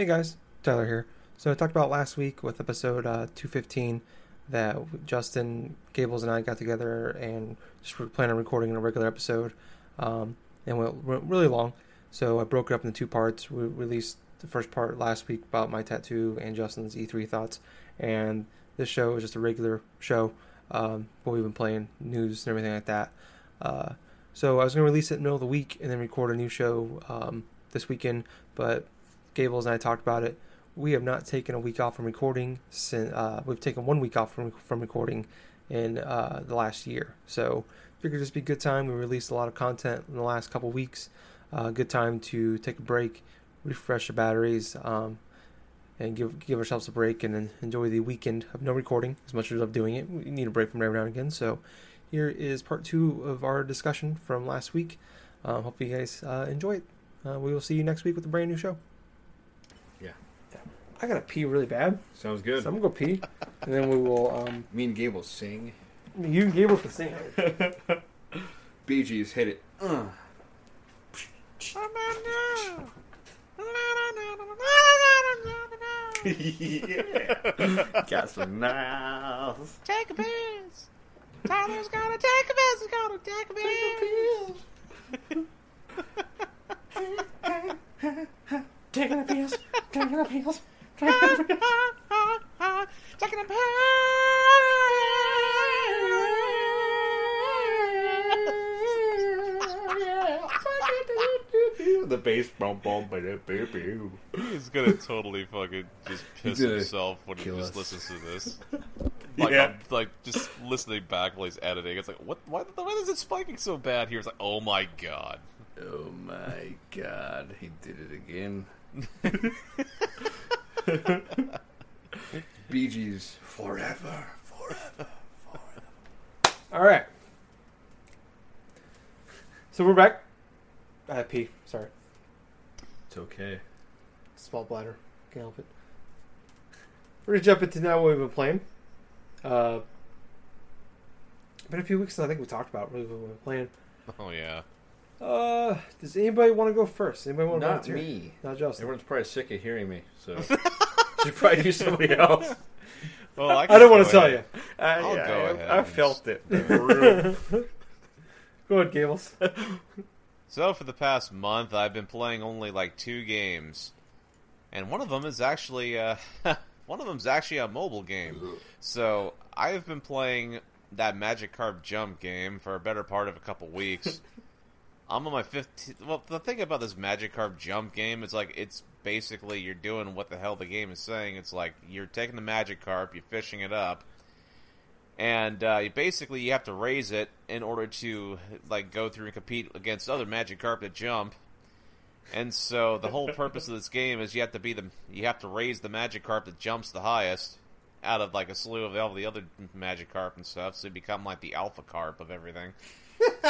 Hey guys, Tyler here. So I talked about last week with episode uh, 215 that Justin Gables and I got together and just were planning on recording a regular episode, um, and went, went really long. So I broke it up into two parts. We released the first part last week about my tattoo and Justin's E3 thoughts, and this show is just a regular show. Um, what we've been playing, news and everything like that. Uh, so I was going to release it in the middle of the week and then record a new show um, this weekend, but Gables and I talked about it. We have not taken a week off from recording since uh, we've taken one week off from from recording in uh, the last year. So figured this be a good time. We released a lot of content in the last couple weeks. Uh, good time to take a break, refresh the batteries, um, and give give ourselves a break and enjoy the weekend of no recording. As much as I love doing it, we need a break from every now and again. So here is part two of our discussion from last week. Uh, hope you guys uh, enjoy it. Uh, we will see you next week with a brand new show. Yeah. I gotta pee really bad, Sounds good. so good. I'm gonna go pee, and then we will. Um, Me and Gable sing. you and Gables can sing. Bee Gees hit it. Uh. yeah. Got some niles. Take a piss. Tyler's gonna take a piss. He's gonna take a piss. Taking a piss, taking a piss. Taking a the bass boom boom ba da boo boo. He's gonna totally fucking just piss himself when he just us. listens to this. Like, Yeah. I'm, like just listening back while he's editing. It's like, what? Why, the why is it spiking so bad here? It's like, oh my god. Oh my god, he did it again. Bee Gees forever, forever. All right. So we're back. I had pee. Sorry, It's okay. small bladder. Can't help it. We're gonna jump into now what we've been playing. Uh, been a few weeks since I think we talked about really what we've been playing. Oh yeah. Uh, does anybody want to go first? Anybody want to Not volunteer? me. Not Justin. Everyone's probably sick of hearing me, so should probably do somebody else. Well, I, I don't want to to tell you. I, I'll go I, ahead I felt it. Go ahead, Gables. So for the past month, I've been playing only like two games, and one of them is actually uh, one of them's actually a mobile game. So I have been playing that Magikarp Jump game for a better part of a couple weeks. I'm on my 15th. Well, the thing about this Magikarp Jump game is like it's basically you're doing what the hell the game is saying. It's like you're taking the Magikarp, you're fishing it up, and uh, you basically you have to raise it in order to like go through and compete against other Magikarp that jump. And so the whole purpose of this game is you have to be the you have to raise the Magikarp that jumps the highest out of like a slew of all the other Magikarp and stuff, so you become like the Alpha Carp of everything.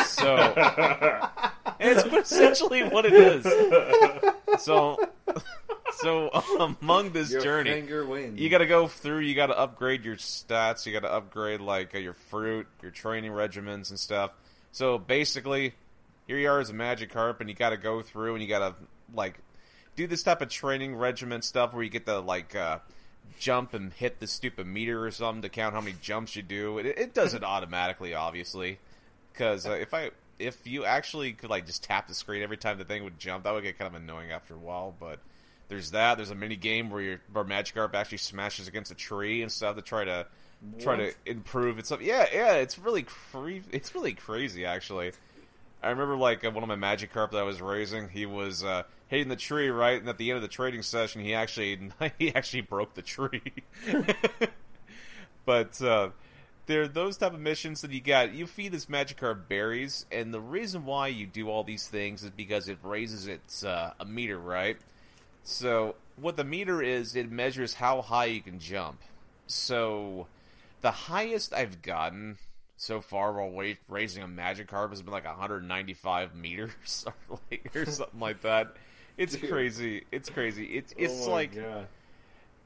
So it's essentially what it is. So, so among this Your journey, finger wins. you got to go through. You got to upgrade your stats. You got to upgrade like uh, your fruit, your training regimens and stuff. So basically, here you are as a Magikarp, and you got to go through and you got to like do this type of training regiment stuff where you get to like uh, jump and hit the stupid meter or something to count how many jumps you do. It, it does it automatically, obviously, because uh, if I if you actually could like just tap the screen every time the thing would jump, that would get kind of annoying after a while. But there's that. There's a mini game where your where Magikarp actually smashes against a tree and stuff to try to try to improve itself. Yeah, yeah, it's really cre- it's really crazy actually. I remember like uh, one of my Magikarp that I was raising, he was uh, hitting the tree right, and at the end of the trading session, he actually he actually broke the tree. but uh, there are those type of missions that you got. You feed this Magikarp berries, and the reason why you do all these things is because it raises its uh, a meter, right? So what the meter is, it measures how high you can jump. So the highest I've gotten so far while raising a Magikarp has been like 195 meters, or, like, or something like that. It's Dude. crazy. It's crazy. It's it's Oh like God.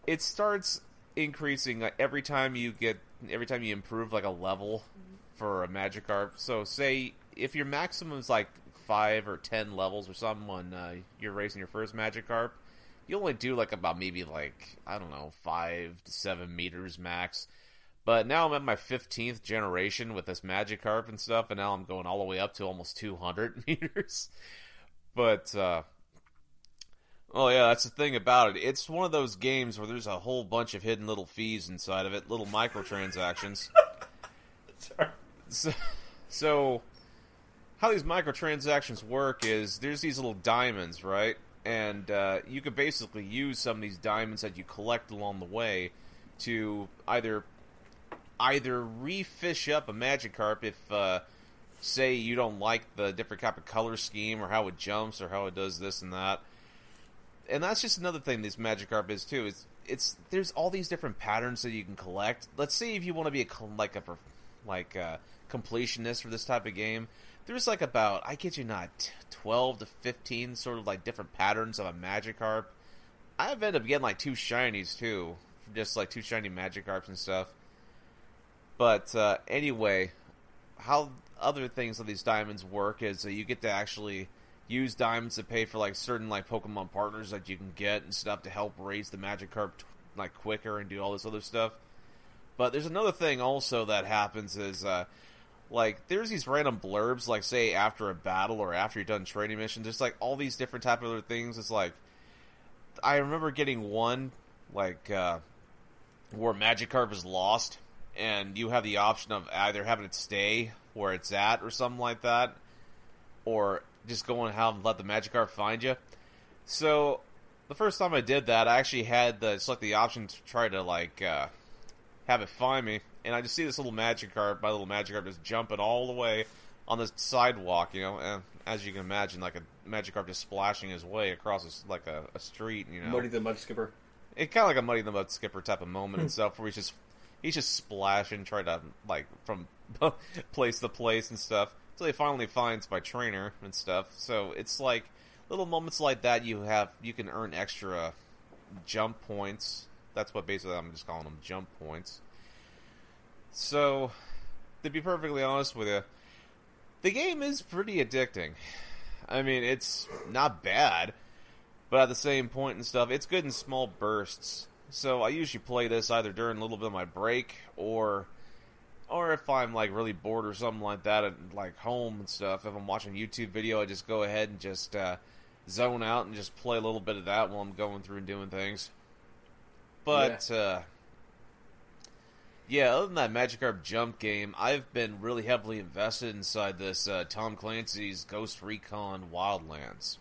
it starts increasing like every time you get every time you improve like a level for a Magikarp. So say if your maximum is like five or ten levels or something when uh, you're raising your first Magikarp, you only do like about maybe like I don't know five to seven meters max. But now I'm at my 15th generation with this Magikarp and stuff, and now I'm going all the way up to almost 200 meters. But uh, Oh yeah, that's the thing about it. It's one of those games where there's a whole bunch of hidden little fees inside of it, little microtransactions. Sorry. So, so how these microtransactions work is there's these little diamonds, right? And uh, you can basically use some of these diamonds that you collect along the way to either either refish up a Magikarp if, uh, say, you don't like the different type of color scheme or how it jumps or how it does this and that. And that's just another thing this Magikarp is too. It's it's there's all these different patterns that you can collect. Let's say if you want to be a like a like a completionist for this type of game, there's like about I kid you not, twelve to fifteen sort of like different patterns of a Magikarp. I've ended up getting like two shinies too, just like two shiny Magikarps and stuff. But uh, anyway, how other things of these diamonds work is that you get to actually use diamonds to pay for like certain like Pokemon partners that you can get and stuff to help raise the Magikarp like quicker and do all this other stuff. But there's another thing also that happens is uh, like there's these random blurbs like say after a battle or after you're done training missions. There's like all these different type of other things. It's like I remember getting one like uh, where Magikarp is lost and you have the option of either having it stay where it's at or something like that, or just go and have let the Magikarp find you. So the first time I did that, I actually had the select the option to try to like uh, have it find me, and I just see this little Magikarp, my little Magikarp, just jumping all the way on the sidewalk, you know, and as you can imagine, like a Magikarp just splashing his way across a, like a, a street, you know, Muddy the Mud Skipper. it kind of like a Muddy the Mud Skipper type of moment itself, where he's just he's just splashing, trying to like from place to place and stuff until he finally finds my trainer and stuff. So it's like little moments like that you have you can earn extra jump points. That's what basically I'm just calling them jump points. So to be perfectly honest with you, the game is pretty addicting. I mean, it's not bad, but at the same point and stuff, it's good in small bursts. So I usually play this either during a little bit of my break or or if I'm like really bored or something like that at like home and stuff. If I'm watching a YouTube video, I just go ahead and just uh, zone out and just play a little bit of that while I'm going through and doing things. But yeah. uh yeah, other than that Magikarp jump game, I've been really heavily invested inside this uh, Tom Clancy's Ghost Recon Wildlands.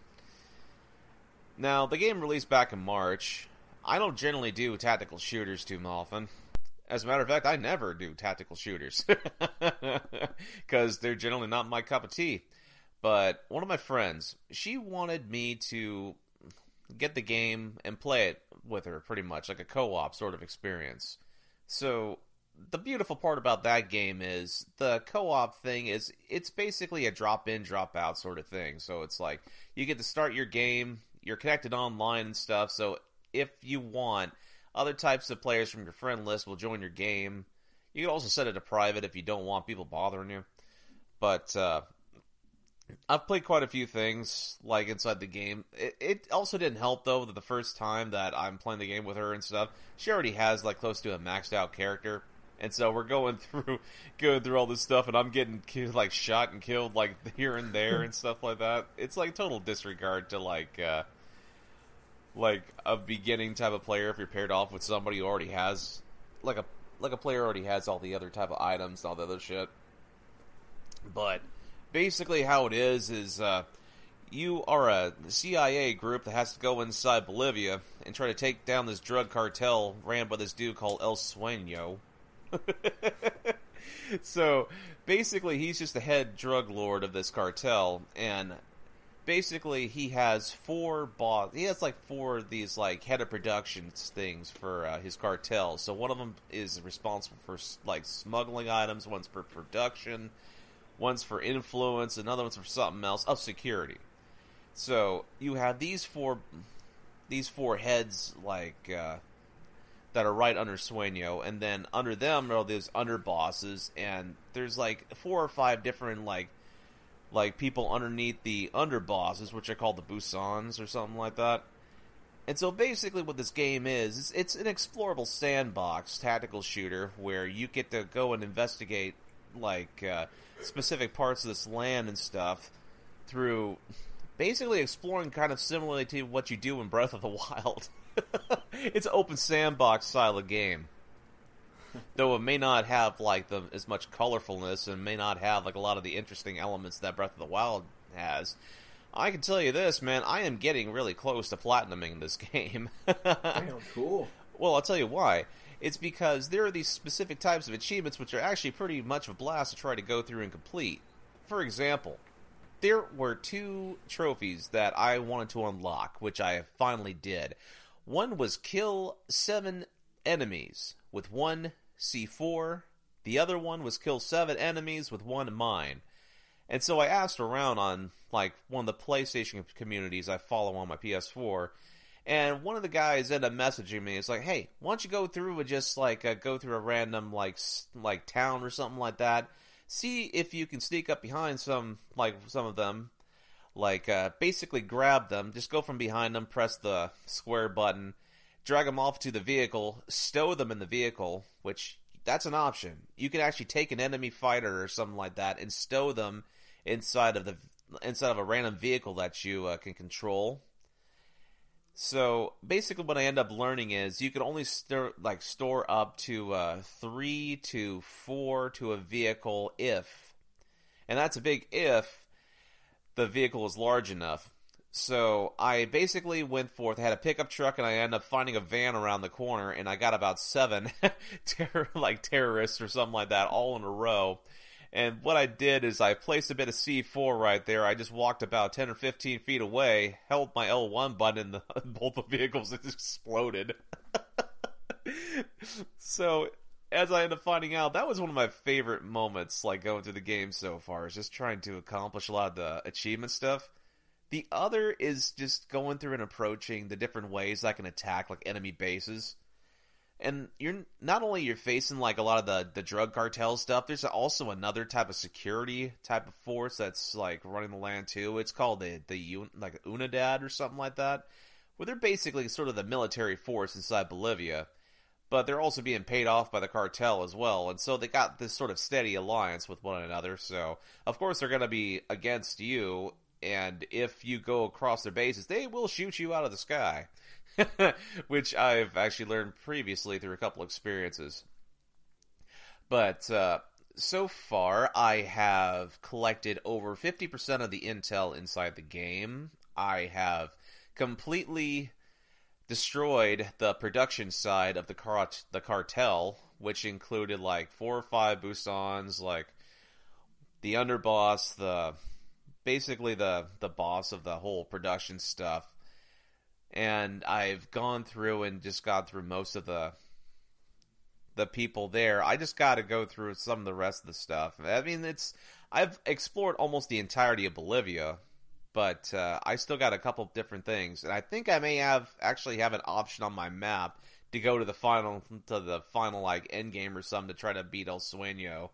Now, the game released back in March. I don't generally do tactical shooters too often. As a matter of fact, I never do tactical shooters because they're generally not my cup of tea. But one of my friends, she wanted me to get the game and play it with her pretty much like a co-op sort of experience. So the beautiful part about that game is the co-op thing is it's basically a drop in drop out sort of thing. So it's like you get to start your game, you're connected online and stuff. So if you want, other types of players from your friend list will join your game. You can also set it to private if you don't want people bothering you. But uh, I've played quite a few things like inside the game. It, it, also didn't help though that the first time that I'm playing the game with her and stuff, she already has like close to a maxed out character, and so we're going through going through all this stuff, and I'm getting like shot and killed like here and there and stuff like that. It's like total disregard to like. Uh, like a beginning type of player if you're paired off with somebody who already has like a like a player already has all the other type of items and all the other shit. But basically how it is is uh, you are a CIA group that has to go inside Bolivia and try to take down this drug cartel ran by this dude called El Sueño. so basically he's just the head drug lord of this cartel and basically he has four boss. He has like four of these like head of productions things for uh, his cartel. So one of them is responsible for like smuggling items. One's for production. One's for influence. Another one's for something else of security. So you have these four, these four heads like uh, that are right under Sueño, and then under them are these underbosses, and there's like four or five different like like people underneath the underbosses, which are called the Busans or something like that. And so basically, what this game is, is it's an explorable sandbox tactical shooter where you get to go and investigate like uh, specific parts of this land and stuff through basically exploring kind of similarly to what you do in Breath of the Wild. it's an open sandbox style of game. Though it may not have like the as much colorfulness and may not have like a lot of the interesting elements that Breath of the Wild has. I can tell you this, man, I am getting really close to platinuming this game. Damn, cool. Well, I'll tell you why. It's because there are these specific types of achievements which are actually pretty much a blast to try to go through and complete. For example, there were two trophies that I wanted to unlock, which I finally did. One was kill seven enemies with one C4. The other one was kill seven enemies with one mine. And so I asked around on like one of the PlayStation communities I follow on my PS4, and one of the guys ended up messaging me. It's like, hey, why don't you go through and just like uh, go through a random like like town or something like that. See if you can sneak up behind some like some of them, like uh, basically grab them. Just go from behind them, press the square button, drag them off to the vehicle, stow them in the vehicle, which that's an option. You can actually take an enemy fighter or something like that and stow them inside of the inside of a random vehicle that you uh, can control. So basically, what I end up learning is you can only store like store up to uh, three to four to a vehicle if, and that's a big if, the vehicle is large enough. So I basically went forth, I had a pickup truck, and I ended up finding a van around the corner, and I got about seven like terrorists or something like that all in a row. And what I did is I placed a bit of C4 right there. I just walked about 10 or 15 feet away, held my L1 button, and both the vehicles exploded. so, as I ended up finding out, that was one of my favorite moments, like going through the game so far, is just trying to accomplish a lot of the achievement stuff. The other is just going through and approaching the different ways I can attack like enemy bases. And you're not only you're facing like a lot of the, the drug cartel stuff, there's also another type of security type of force that's like running the land too. It's called the the like Unidad or something like that, where they're basically sort of the military force inside Bolivia, but they're also being paid off by the cartel as well, and so they got this sort of steady alliance with one another. So of course they're going to be against you, and if you go across their bases, they will shoot you out of the sky. which I've actually learned previously through a couple experiences. But uh, so far, I have collected over 50% of the intel inside the game. I have completely destroyed the production side of the car- the cartel, which included like four or five Busans, like the underboss, the basically the the boss of the whole production stuff and I've gone through and just got through most of the the people there. I just got to go through some of the rest of the stuff. I mean, it's I've explored almost the entirety of Bolivia, but uh, I still got a couple different things, and I think I may have actually have an option on my map to go to the final to the final like end game or something to try to beat El Sueño.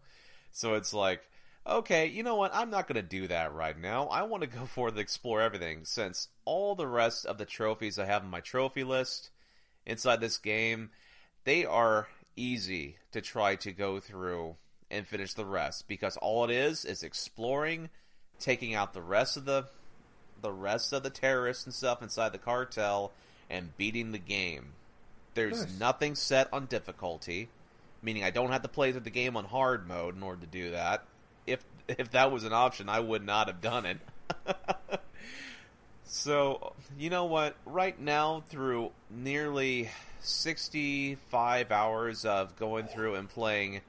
So it's like okay, you know what? I'm not going to do that right now. I want to go forward and explore everything since all the rest of the trophies I have on my trophy list inside this game, they are easy to try to go through and finish the rest because all it is is exploring, taking out the rest of the the rest of the terrorists and stuff inside the cartel and beating the game. There's Nice. nothing set on difficulty, meaning I don't have to play through the game on hard mode in order to do that. If if that was an option, I would not have done it. so, you know what? Right now, through nearly 65 hours of going through and playing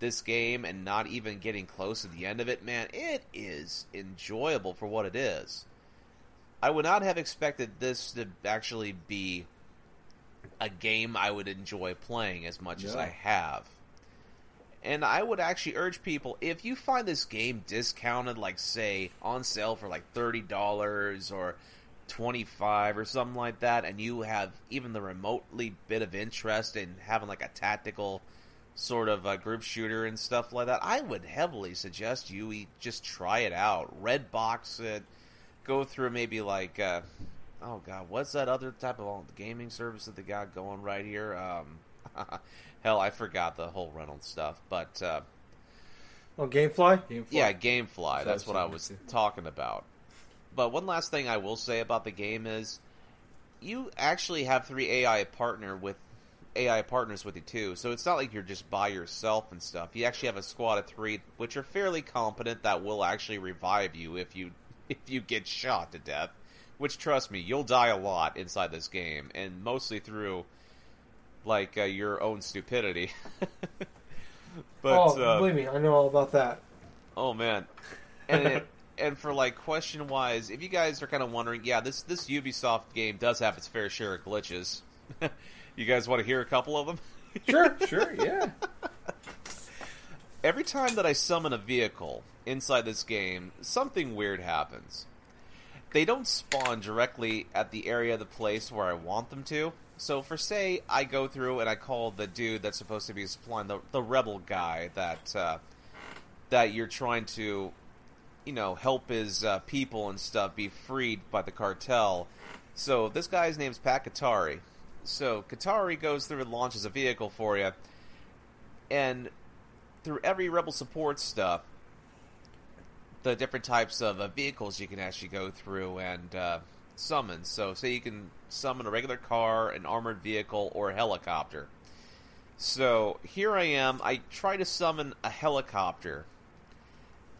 this game and not even getting close to the end of it, man, it is enjoyable for what it is. I would not have expected this to actually be a game I would enjoy playing as much as I have. And I would actually urge people if you find this game discounted, like say on sale for like thirty dollars or twenty five or something like that, and you have even the remotely bit of interest in having like a tactical sort of a group shooter and stuff like that, I would heavily suggest you just try it out. Red box it, go through maybe like uh, oh god, what's that other type of gaming service that they got going right here? Um, hell, I forgot the whole rental stuff, but uh, Oh, GameFly. Gamefly. yeah, GameFly. So That's what I was too. talking about. But one last thing I will say about the game is, you actually have three AI partner with AI partners with you too. So it's not like you're just by yourself and stuff. You actually have a squad of three, which are fairly competent that will actually revive you if you if you get shot to death. Which trust me, you'll die a lot inside this game, and mostly through like uh, your own stupidity. but oh, uh, believe me, I know all about that. Oh man, and it, and for like question wise, if you guys are kind of wondering, yeah, this this Ubisoft game does have its fair share of glitches. you guys want to hear a couple of them? Sure. Sure, yeah. Every time that I summon a vehicle inside this game, something weird happens. They don't spawn directly at the area of the place where I want them to. So, for say, I go through and I call the dude that's supposed to be supplying the the rebel guy that uh, that you're trying to, you know, help his uh, people and stuff be freed by the cartel. So this guy's name's Pac Katari. So Katari goes through and launches a vehicle for you, and through every rebel support stuff, the different types of uh, vehicles you can actually go through and uh, summon. So, say you can summon a regular car, an armored vehicle, or a helicopter. So here I am. I try to summon a helicopter.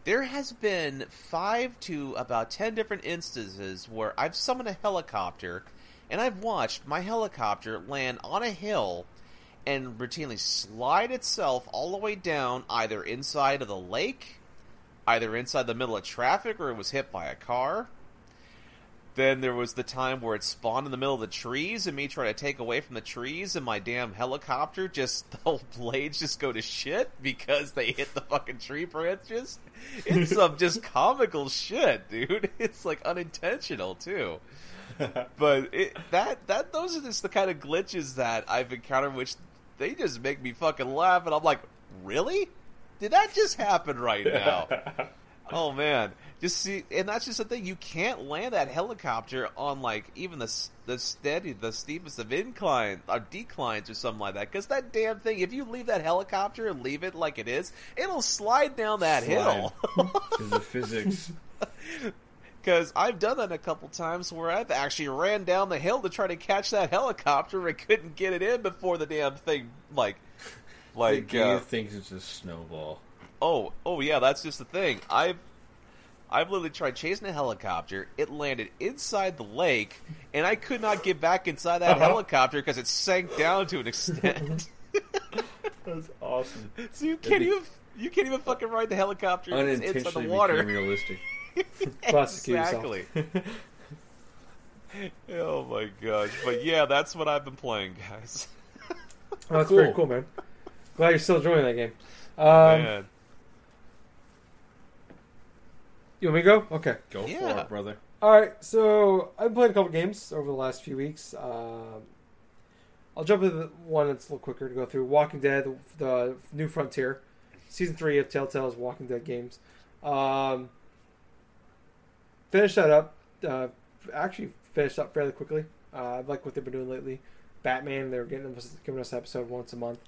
There has been five to about ten different instances where I've summoned a helicopter, and I've watched my helicopter land on a hill and routinely slide itself all the way down, either inside of the lake, either inside the middle of traffic, or it was hit by a car. Then there was the time where it spawned in the middle of the trees, and me trying to take away from the trees, and my damn helicopter just the whole blades just go to shit because they hit the fucking tree branches. It's some just comical shit, dude. It's like unintentional too. But it, that that those are just the kind of glitches that I've encountered, which they just make me fucking laugh, and I'm like, really? Did that just happen right now? Oh man, just see, and that's just the thing. You can't land that helicopter on like even the the steady, the steepest of incline or declines or something like that. Because that damn thing, if you leave that helicopter and leave it like it is, it'll slide down that hill. Because the physics. Because I've done that a couple times where I've actually ran down the hill to try to catch that helicopter and couldn't get it in before the damn thing like the like game uh, thinks it's a snowball. Oh, oh yeah, that's just the thing. I've I've literally tried chasing a helicopter. It landed inside the lake, and I could not get back inside that Uh-huh. helicopter because it sank down to an extent. That's awesome. so you can't even you can't even fucking ride the helicopter it's inside the water. realistic. Exactly. oh my gosh! But yeah, that's what I've been playing, guys. Oh, that's Cool. very cool, man. Glad you're still enjoying that game. Um, Man. You want me to go? Okay. Go for it, brother. All right. So I've played a couple games over the last few weeks. Um, I'll jump into the one that's a little quicker to go through. Walking Dead, the, the New Frontier, season three of Telltale's Walking Dead games. Um, finished that up. Uh, actually, finished up fairly quickly. Uh, I like what they've been doing lately. Batman, they're getting us, giving us an episode once a month.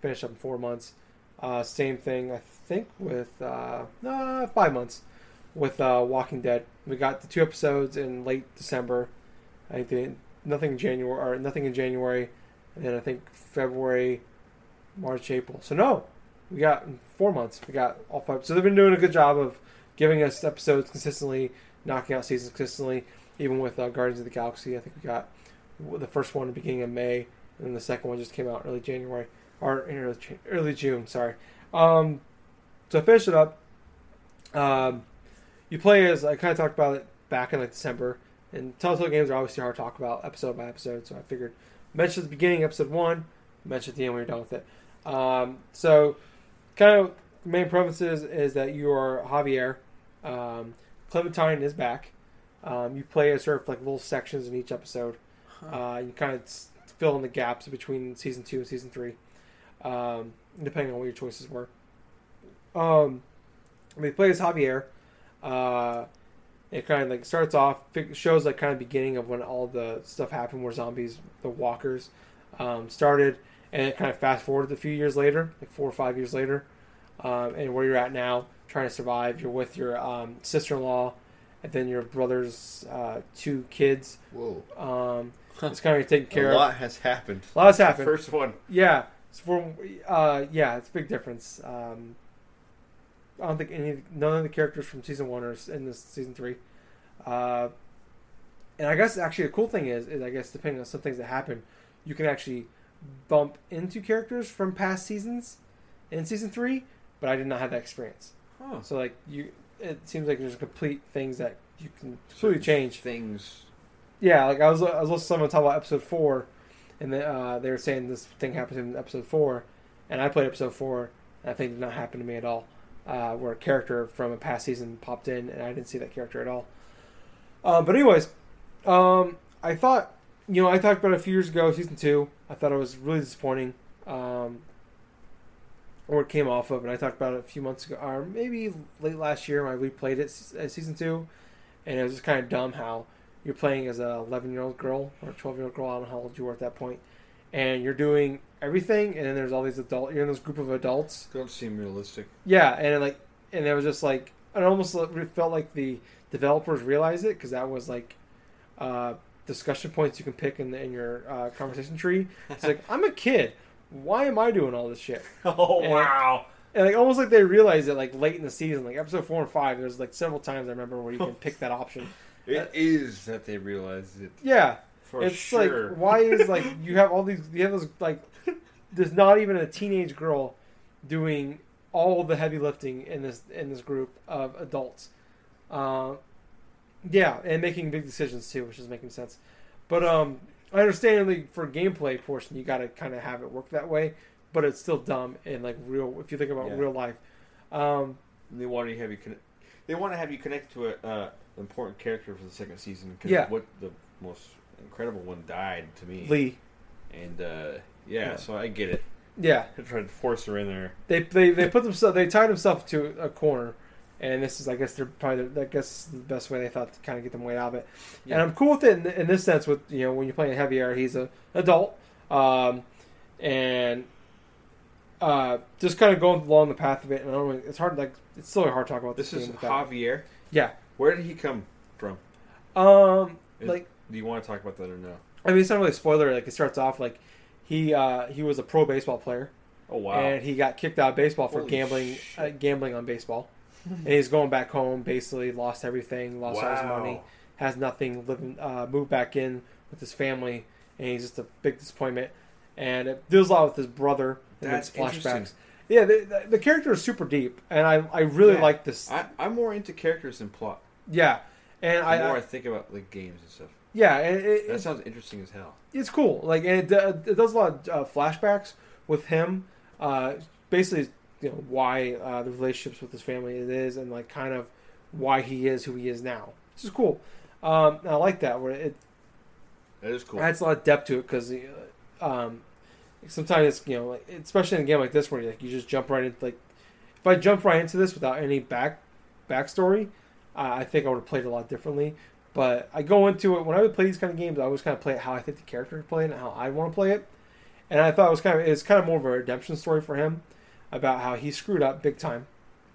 Finished up in four months. Uh, same thing, I think, with uh, uh, five months with uh, Walking Dead. We got the two episodes in late December. I think nothing in January or nothing in January, and then I think February, March, April. So no, we got four months. We got all five. So they've been doing a good job of giving us episodes consistently, knocking out seasons consistently. Even with uh, Guardians of the Galaxy, I think we got the first one beginning of May, and then the second one just came out early January or early, early June. Sorry. Um, finished it up. Um, you play as I kind of talked about it back in like December, and Telltale games are obviously hard to talk about episode by episode. So I figured mention at the beginning episode one, mention at the end when you're done with it. Um, so kind of the main premises is that you are Javier. Um, Clementine is back. Um, you play as sort of like little sections in each episode. Uh, you kind of fill in the gaps between season two and season three, um, depending on what your choices were. Um, we play as Javier, uh, It kind of like starts off shows like kind of beginning of when all the stuff happened where zombies, the walkers, um, started, and it kind of fast forward a few years later, like four or five years later, um, and where you're at now, trying to survive. You're with your um, sister-in-law, and then your brother's uh, two kids. Whoa. Um, it's kind of taken care a of. lot has happened. A lot has happened. First one. Yeah, it's for uh, yeah, it's a big difference. I don't think any none of the characters from season one are in this season three. Uh, and I guess actually the cool thing is, is I guess depending on some things that happen, you can actually bump into characters from past seasons in season three. But I did not have that experience. Huh. So like you, it seems like there's complete things that you can completely change. Things. Yeah, like I was I was listening to someone talk about episode four, and they, uh, they were saying this thing happened in episode four, and I played episode four, and think it did not happen to me at all. Uh, where a character from a past season popped in, and I didn't see that character at all. Uh, but anyways, um, I thought you know I talked about a few years ago, season two. I thought it was really disappointing. Um, or it came off of, and I talked about it a few months ago, or maybe late last year when I replayed it, uh, season two, and it was just kind of dumb how you're playing as a 11 year old girl or a 12 year old girl. I don't know how old you were at that point, and you're doing everything, and then there's all these adult. You're in this group of adults. Don't seem realistic. Yeah, and like, and it was just like it almost felt like the developers realized it because that was like uh, discussion points you can pick in, the, in your uh, conversation tree. It's like I'm a kid. Why am I doing all this shit? Oh And- wow! And like almost like they realized it like late in the season, like episode four and five. There's like several times I remember where you can pick that option. It is that they realized it Yeah, for it's sure. like why is like you have all these you have those like there's not even a teenage girl doing all the heavy lifting in this in this group of adults. Uh, yeah, and making big decisions too, which is making sense. But um, I understand like for gameplay portion, you got to kind of have it work that way. But it's still dumb and like real. If you think about Yeah. real life, um, they want to have you. Con- they want to have you connect to a uh, important character for the second season. Cause Yeah. What the most incredible one died to me. Lee, And uh, yeah, Yeah. so I get it. yeah, They tried to force her in there. they they they put themselves they tied themselves to a corner, and this is I guess they're probably the, I guess the best way they thought to kind of get them way out of it. And I'm cool with it in, in this sense. With you know when you're playing Javier, he's a adult, um, and uh, just kind of going along the path of it. And I don't know, it's hard like it's still hard to talk about this, This is Javier. Yeah. Where did he come from? Um, Is- like Do you want to talk about that or no? I mean, it's not really a spoiler. Like it starts off like he uh, he was a pro baseball player. Oh wow! and he got kicked out of baseball for Holy gambling uh, gambling on baseball. and he's going back home, basically lost everything, lost all his money, has nothing, living uh, moved back in with his family, and he's just a big disappointment. And it deals a lot with his brother and That's flashbacks. Yeah, the, the, the character is super deep, and I I really Yeah. like this. I, I'm more into characters than plot. yeah, and The I, more I, I think about like games and stuff. Yeah, and it, That it, sounds interesting as hell. it's cool. Like, it, uh, it does a lot of uh, flashbacks with him. Uh, basically, you know why uh, the relationships with his family it is, and like kind of why he is who he is now. Which is cool. Um, I like that where it That is cool. adds a lot of depth to it because um, sometimes it's you know like, especially in a game like this where you like you just jump right into like if I jump right into this without any back backstory, uh, I think I would have played a lot differently. But I go into it when I would play these kind of games. I always kind of play it how I think the character would play it and how I want to play it. And I thought it was kind of it's kind of more of a redemption story for him about how he screwed up big time,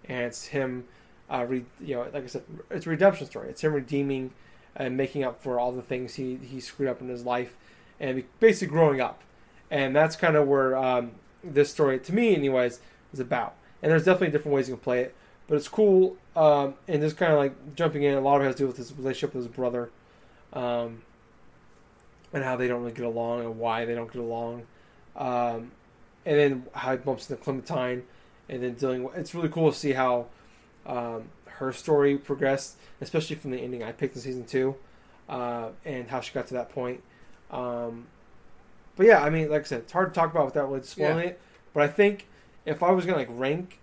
and it's him, uh, re, you know, like I said, it's a redemption story. It's him redeeming and making up for all the things he he screwed up in his life, and basically growing up. And that's kind of where um, this story, to me, anyways, is about. And there's definitely different ways you can play it, but it's cool. Um, and just kind of like jumping in, a lot of it has to do with his relationship with his brother, um, and how they don't really get along and why they don't get along, um, and then how he bumps into Clementine, and then dealing. With, it's really cool to see how um, her story progressed, especially from the ending I picked in season two, uh, and how she got to that point. Um, but yeah, I mean, like I said, it's hard to talk about without really spoiling it. But I think if I was gonna like rank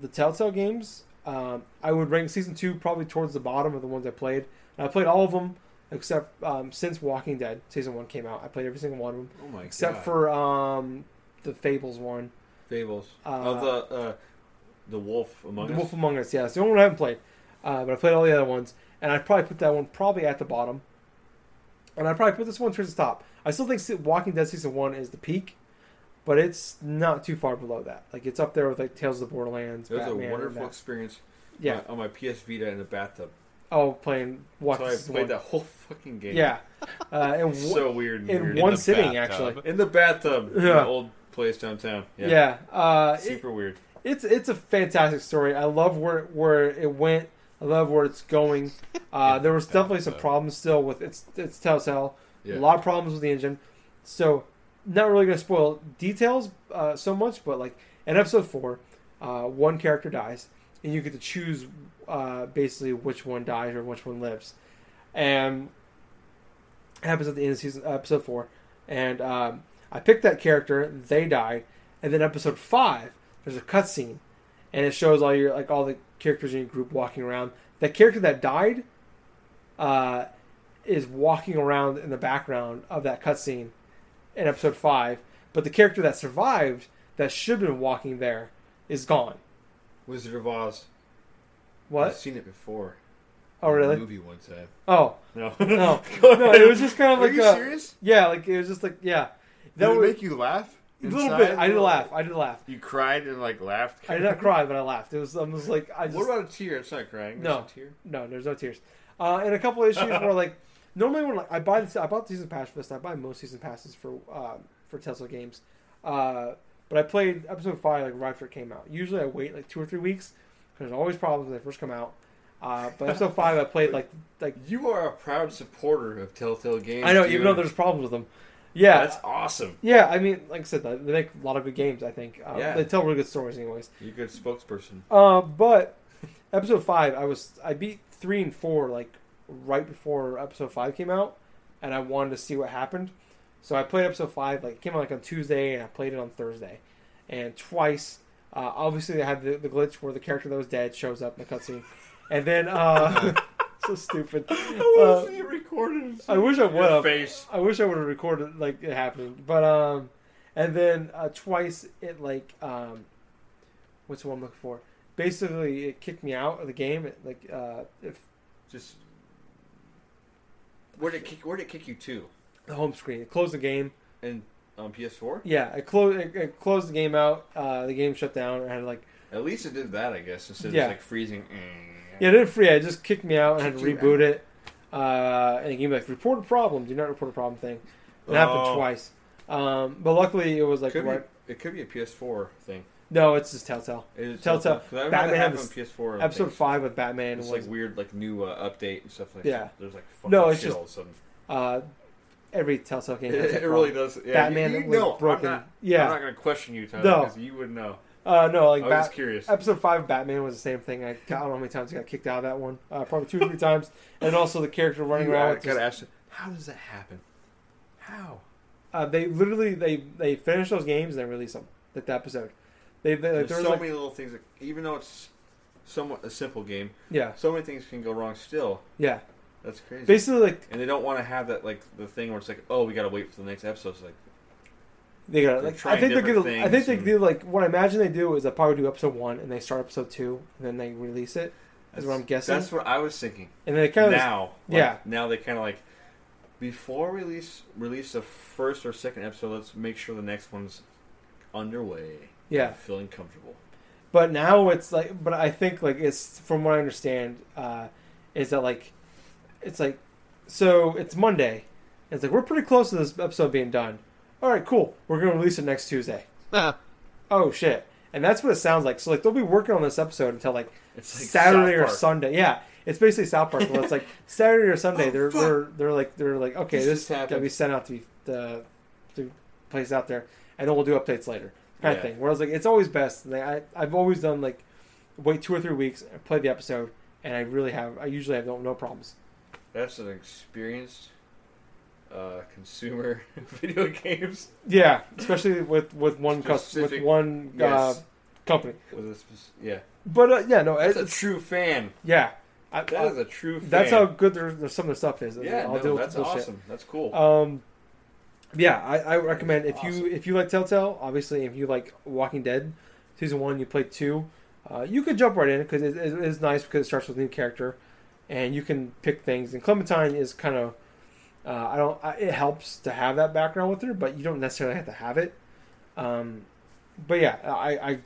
the Telltale games, um, I would rank season two probably towards the bottom of the ones I played. And I played all of them except um, since Walking Dead season one came out. I played every single one of them oh my except god! for um, the Fables one, Fables. uh, oh, the uh, the Wolf Among the Us. Wolf Among Us. Yeah, it's the only one I haven't played, uh, but I played all the other ones. and I'd probably put that one probably at the bottom, and I'd probably put this one towards the top. I still think Walking Dead season one is the peak, but it's not too far below that. Like it's up there with like Tales of the Borderlands. It was Batman, a wonderful experience. Yeah. on my PS Vita in the bathtub. Oh, playing Walking so I played one. that whole fucking game. Yeah, uh, and one- so weird. And in weird. one the sitting bathtub. actually. in the bathtub, in Yeah. the old place downtown. Yeah, Yeah, uh, it- super weird. it's it's a fantastic story. I love where where it went. I love where it's going. Uh, there was definitely some problems still with it's it's Telltale. Yeah. A lot of problems with the engine. So not really going to spoil details uh, so much, but like in episode four, uh, one character dies, and you get to choose uh, basically which one dies or which one lives, and happens at the end of season episode four, and um, I picked that character. They died, and then episode five, there's a cutscene, and it shows all your like all the characters in your group walking around. That character that died, uh, is walking around in the background of that cutscene in episode five, but the character that survived, that should have been walking there, is gone. Wizard of Oz. What? I've seen it before. Oh, really? movie one time. Oh, No, No. No, it was just kind of like. Are you a, serious? yeah, like it was just like yeah. That it was make you laugh? a little bit. I did laugh. I did laugh. You cried and like laughed. I did not cry, but I laughed. It was I was like I just What about a tear? It's not crying. No. A tear. No, there's no tears. Uh, and a couple of issues where like normally when like I buy the, I bought the season pass for this, I buy most season passes for um, for Telltale games. Uh, but I played episode five like right after it came out. Usually I wait like two or three weeks because there's always problems when they first come out. Uh, but episode five I played like like You are a proud supporter of Telltale Games. I know dude. even though there's problems with them. Yeah, that's awesome. yeah. I mean, like I said, they make a lot of good games. I think uh, Yeah. they tell really good stories, anyways. You're a good spokesperson. Uh, but episode five, I was I beat three and four like right before episode five came out, and I wanted to see what happened. So I played episode five like it came out like on Tuesday, and I played it on Thursday, and twice. Uh, obviously, they had the, the glitch where the character that was dead shows up in the cutscene, and then uh, so stupid. Uh, see it recorded. I wish I would have. face. I wish I would have recorded like it happening, but um, and then uh, twice it like um, what's the one I'm looking for? Basically, it kicked me out of the game. It, like uh, if Just where did it kick? Where did it kick you to? the home screen, it closed the game. And on PS4? Yeah, it closed. It, it closed the game out. Uh, the game shut down. I had like At least it did that, I guess, instead Yeah. of just like freezing. yeah, it didn't free. It just kicked me out. I had to Kicked reboot it. Uh, and the game like report a problem. Do not report a problem thing. It happened Oh. twice. Um, but luckily it was like Could right. be, it could be a PS4 thing. No, it's just Telltale. Is it Telltale. I've Batman that on PS4. Episode things. five with Batman It's was like weird, like new uh, update and stuff like Yeah. that. There's like fucking No, it's shit just- all of a sudden. uh, every Telltale game. It, it really does. Yeah, Batman you, you was know, broken. I'm not, Yeah. I'm not going to question you, Tyler, No. because you would know. Uh, no, like I was Bat- curious. episode five of Batman was the same thing. I, I don't know how many times I got kicked out of that one. Uh, probably two or three times. And also the character running You around. gotta, just- gotta ask, how does that happen? How? uh, they literally they they finish those games and they release them. Like the episode. They, they like, There's there so like many little things. That, even though it's somewhat a simple game, yeah so many things can go wrong still. yeah. That's crazy. Basically like and they don't want to have that like the thing where it's like, oh, we gotta wait for the next episode. It's like, they got They're like I think they different do. I think they do like what I imagine they do is they probably do episode one and they start episode two and then they release it. Is what I'm guessing. That's what I was thinking. and they kind of now, like, yeah. Now they kind of like before release release the first or second episode. Let's make sure the next one's underway. Yeah. feeling comfortable. But now it's like, but I think like it's from what I understand, uh, is that like, it's like, so it's Monday. It's like we're pretty close to this episode being done. All right, cool. We're gonna release it next Tuesday. Oh shit! And that's what it sounds like. So like they'll be working on this episode until like, It's like Saturday South or Park. Sunday. Yeah, it's basically South Park. Where it's like Saturday or Sunday. Oh, they're fuck. they're they're like they're like okay, This this just gotta be sent out to be the to place out there, and then we'll do updates later, kind of thing. Where I was like it's always best. and I I've always done like wait two or three weeks, and play the episode, and I really have I usually have no no problems. That's an experienced uh, consumer video games Yeah, especially with with one cus- with one uh, company. with a spec- yeah. But uh, yeah, no, That's it's, a true fan. yeah. I, That I- is a true. fan. that's how good their, their some of the stuff is. Yeah, I'll no, deal with that's bullshit. awesome. That's cool. Um, yeah, I, I recommend if Awesome. you if you like Telltale, obviously if you like Walking Dead season one, you played two, uh, you could jump right in because it, it is nice because it starts with a new character. and you can pick things. And Clementine is kind of uh, I don't I, it helps to have that background with her, but you don't necessarily have to have it. Um, but yeah, I I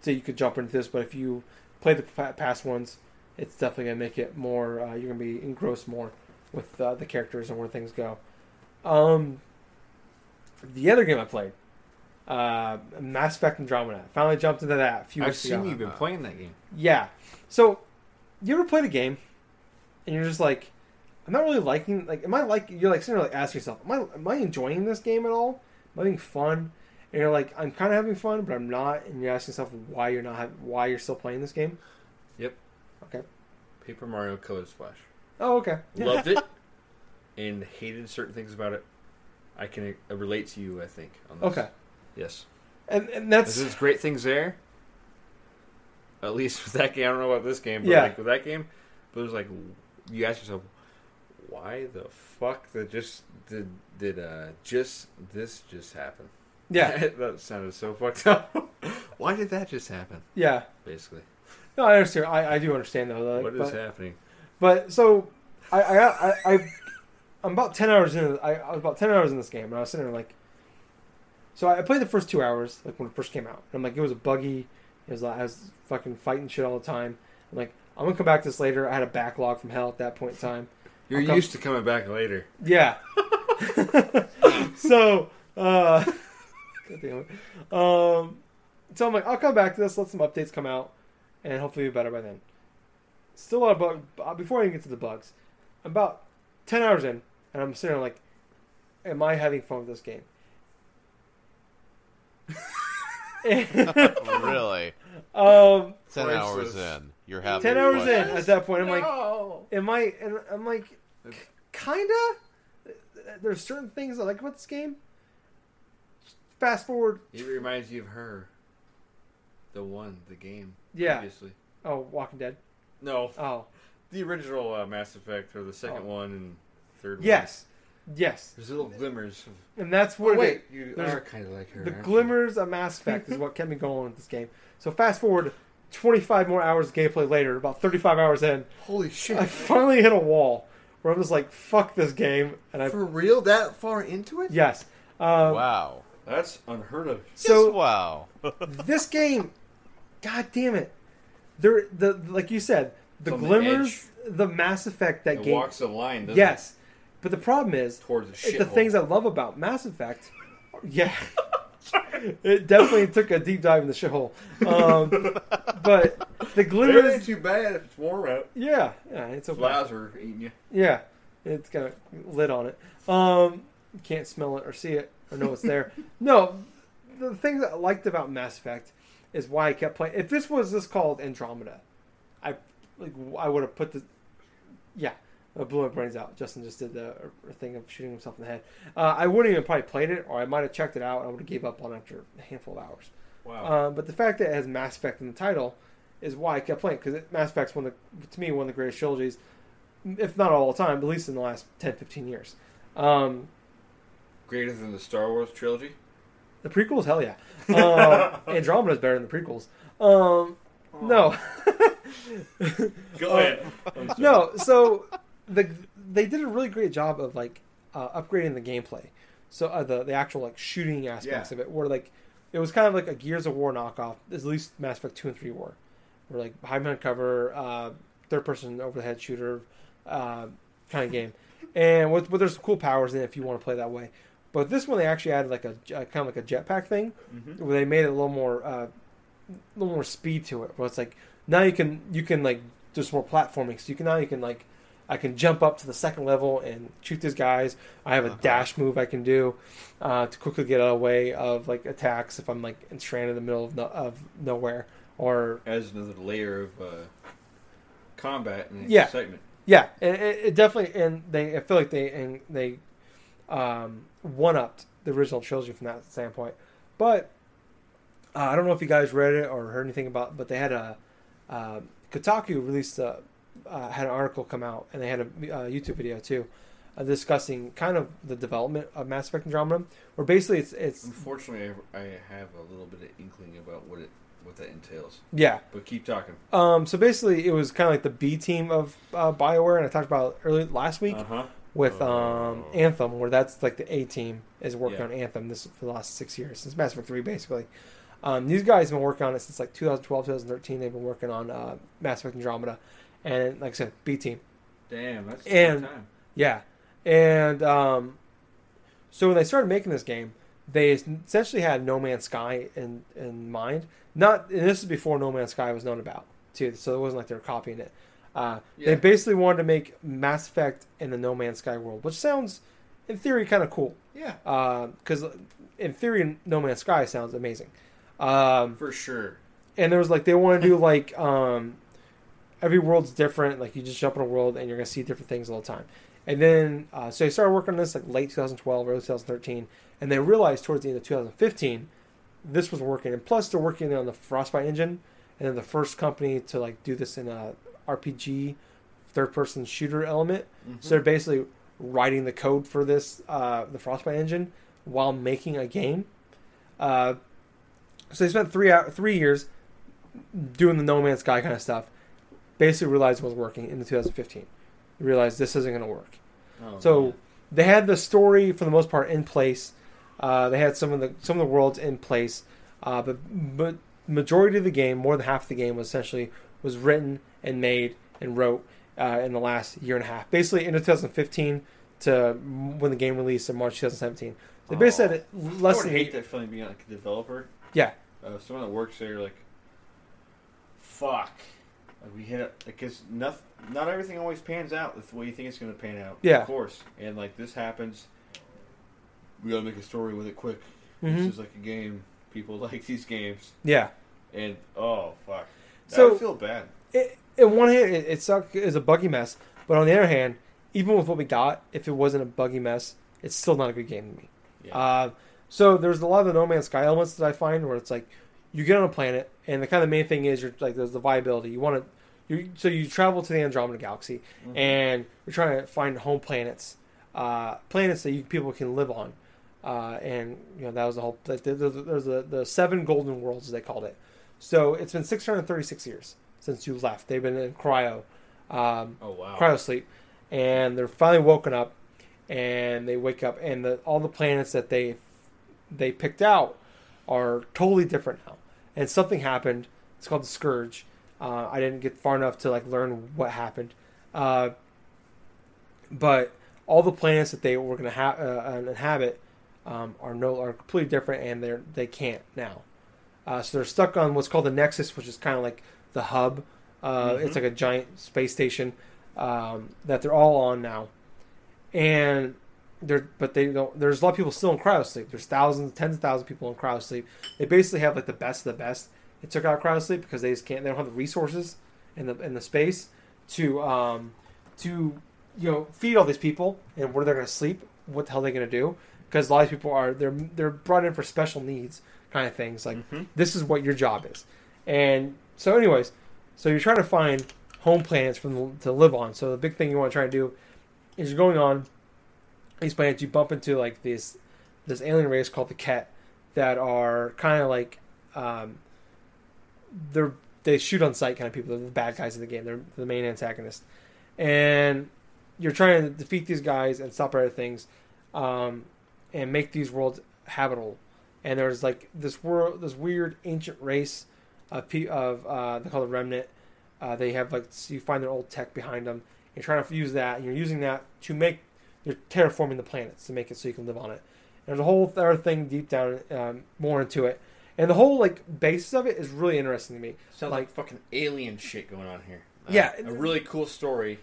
say you could jump into this, but if you play the past ones, it's definitely gonna make it more. Uh, you're gonna be engrossed more with uh, the characters and where things go. Um, the other game I played, uh, Mass Effect Andromeda. Finally jumped into that a few I've weeks seen ago. you've been playing that game. Yeah. So, you ever played a game, and you're just like, I'm not really liking. Like, am I like? You're like sitting there like asking yourself, am I am I enjoying this game at all? Am I having fun? And you're like, I'm kind of having fun, but I'm not. And you're asking yourself why you're not, why you're still playing this game. Yep. Okay. Paper Mario Color Splash. Oh, okay. Loved it and hated certain things about it. I can uh, relate to you, I think. On this. Okay. Yes. And and that's There's great things there. At least with that game, I don't know about this game, but Yeah. like with that game, but it was like you ask yourself, why the fuck that just did did uh just this just happen? yeah, that sounded so fucked up. why did that just happen? yeah. Basically, No, I understand. I, I do understand though. Like, what is but, happening? But so, I I I, I I'm about ten hours in. I, I was about ten hours in this game, and I was sitting there like. So I played the first two hours, like when it first came out. And I'm like, it was a buggy. It was like I was fucking fighting shit all the time. I'm like, I'm gonna come back to this later. I had a backlog from hell at that point in time. You're come- used to coming back later. Yeah. so, uh, God damn it. Um, so I'm like, I'll come back to this, let some updates come out, and hopefully be better by then. Still a lot of bug. uh, Before I even get to the bugs, about 10 hours in, and I'm sitting there like, am I having fun with this game? really? um, Ten For hours instance- in, you're having 10 hours fun. in, at that point, I'm like, No. am I, and I'm like, kinda. There's certain things I like about this game. Fast forward It reminds you of her. The one, the game. Yeah. Previously. Oh, Walking Dead. No, Oh, the original uh, Mass Effect or the second Oh. one and third yes, yes, one. There's little glimmers. Of, and that's oh, wait, the, you are kind of like her. the aren't you? glimmers of Mass Effect is what kept me going with this game. So fast forward 25 more hours of gameplay later, about 35 hours in, Holy shit! I finally hit a wall where I'm just like, "Fuck this game," and I For real, that far into it? yes. Um, Wow. That's unheard of. So Yes, wow. this game, god damn it, there the like you said, the on the the Mass Effect that It game. walks the line. Doesn't yes, but the problem is Towards the shit. the things I love about Mass Effect, yeah, it definitely took a deep dive in the shithole. Um, but the It ain't glimmers, too bad if it's warm out. yeah, yeah, it's okay. Flies are eating you. Yeah, it's got a lid on it. Um, can't smell it or see it or know it's there. no, the thing that I liked about Mass Effect is why I kept playing. If this was just called Andromeda, I like I would have put the yeah. I blew my brains out. Justin just did the uh, thing of shooting himself in the head. Uh, I wouldn't even probably played it, or I might have checked it out. and I would have gave up on it after a handful of hours. Wow. Um, but the fact that it has Mass Effect in the title is why I kept playing because Mass Effect's one of the, to me one of the greatest trilogies, if not all the time, but at least in the last 10, 15 years. Um, Greater than the Star Wars trilogy. the prequels, hell yeah. Um, Andromeda's better than the prequels. Um, no, Go Uh, ahead. I'm no. So the they did a really great job of like uh, upgrading the gameplay. So uh, the the actual like shooting aspects Yeah. of it were like it was kind of like a Gears of War knockoff. At least Mass Effect two and three were. Were like behind cover, uh, third person over the head shooter uh, kind of game, and with, but there's some cool powers in it if you want to play that way. But this one they actually added like a, uh kind of like a jetpack thing Mhm. where they made it a little more uh, a little more speed to it. Where it's like now you can you can like do some more platforming. So you can now you can like I can jump up to the second level and shoot these guys. I have a Uh-huh. dash move I can do uh, to quickly get out of the way of like attacks if I'm like stranded in the middle of, no, of nowhere or As another layer of uh, combat and Yeah. excitement. yeah, it, it it definitely and they I feel like they and they um, one upped the original trilogy from that standpoint. But uh, I don't know if you guys read it or heard anything about, but they had a uh, Kotaku released a uh, had an article come out and they had a uh, YouTube video too. Uh, discussing kind of the development of Mass Effect Andromeda, where basically it's it's Unfortunately, I, I have a little bit of inkling about what it what that entails. Yeah. But keep talking. Um, so basically, it was kind of like the B team of uh, Bioware, and I talked about it early last week Uh huh. with um, Oh. Anthem, where that's like the A team is working Yeah. on Anthem this for the last six years since Mass Effect Three, basically. Um, these guys have been working on it since like 2012, 2013. They've been working on uh, Mass Effect Andromeda, and like I said, B team. Damn, that's a And- time. Yeah, and um, so when they started making this game, they essentially had No Man's Sky in in mind. Not and this is before No Man's Sky was known about too, so it wasn't like they were copying it. Uh, They basically wanted to make Mass Effect in the No Man's Sky world, which sounds, in theory, kind of cool. Yeah, Because in theory, No Man's Sky sounds amazing. Um, for sure. and there was like they want to do like um, every world's different. Like you just jump in a world and you're gonna see different things all the time. And then uh, so they started working on this like late 2012, early 2013, and they realized towards the end of 2015 this was working. And plus they're working on the Frostbite engine, and then the first company to like do this in a RPG third-person shooter element. Mm-hmm. So they're basically writing the code for this, uh, the Frostbite engine, while making a game. Uh, so they spent three out three years doing the No Man's Sky kind of stuff. Basically, realized it was working in the 2015. Realized this isn't going to work. Oh, So man. they had the story for the most part in place. Uh, they had some of the some of the worlds in place, uh, but but majority of the game, more than half of the game, was essentially was written and made and wrote uh, in the last year and a half. Basically, in 2015 to when the game released in March 2017. They basically Oh. said I less than hate that feeling being like a developer. Yeah Uh, someone that works there, like, fuck. Like we hit it because nothing, not everything always pans out the way you think it's going to pan out. Yeah. of course. And like this happens, we got to make a story with it quick. Mhm. This is like a game. People like these games, yeah. and oh fuck, So- would feel bad. it, in one hand, it, it sucked. It's a buggy mess, but on the other hand, even with what we got, if it wasn't a buggy mess, it's still not a good game to me. Yeah. Uh, so there's a lot of the No Man's Sky elements that I find where it's like you get on a planet, and the kind of main thing is you're like there's the viability. You want to, you so you travel to the Andromeda Galaxy, Mhm. and you're trying to find home planets, uh, planets that you people can live on. Uh, and you know that was the whole. There's there's the, the seven golden worlds as they called it. So it's been 636 years since you left. They've been in cryo, um, oh wow. cryo sleep, and they're finally woken up, and they wake up, and the, all the planets that they they picked out are totally different now. And something happened. It's called the scourge. Uh, I didn't get far enough to like learn what happened, uh, but all the planets that they were going to ha- uh, inhabit um, are no are completely different, and they're they can't now. Uh, so they're stuck on what's called the Nexus, which is kind of like the hub. Uh, Mhm. It's like a giant space station um, that they're all on now, and they're but they don't. There's a lot of people still in cryo sleep. There's thousands, tens of thousands of people in cryo sleep. They basically have like the best of the best. They took out cryo sleep because they just can't. They don't have the resources in the in the space to um, to you know feed all these people and where they're going to sleep. What the hell are they going to do? Because a lot of people are they're they're brought in for special needs kind of things. Like Mhm. this is what your job is. And so, anyways, so you're trying to find home planets for them to live on. So the big thing you want to try to do is you're going on these planets. You bump into like this this alien race called the Kett that are kind of like um, they're they shoot on sight kind of people. They're the bad guys in the game. They're the main antagonist, and you're trying to defeat these guys and stop other things, um, and make these worlds habitable. And there's like this world, this weird ancient race of of uh, they call the remnant. Uh, they have like so you find their old tech behind them. You're trying to use that. And you're using that to make you're terraforming the planets to make it so you can live on it. And there's a whole other thing deep down um, more into it. And the whole like basis of it is really interesting to me. Sounds like- like, fucking alien shit going on here. Yeah, a really cool story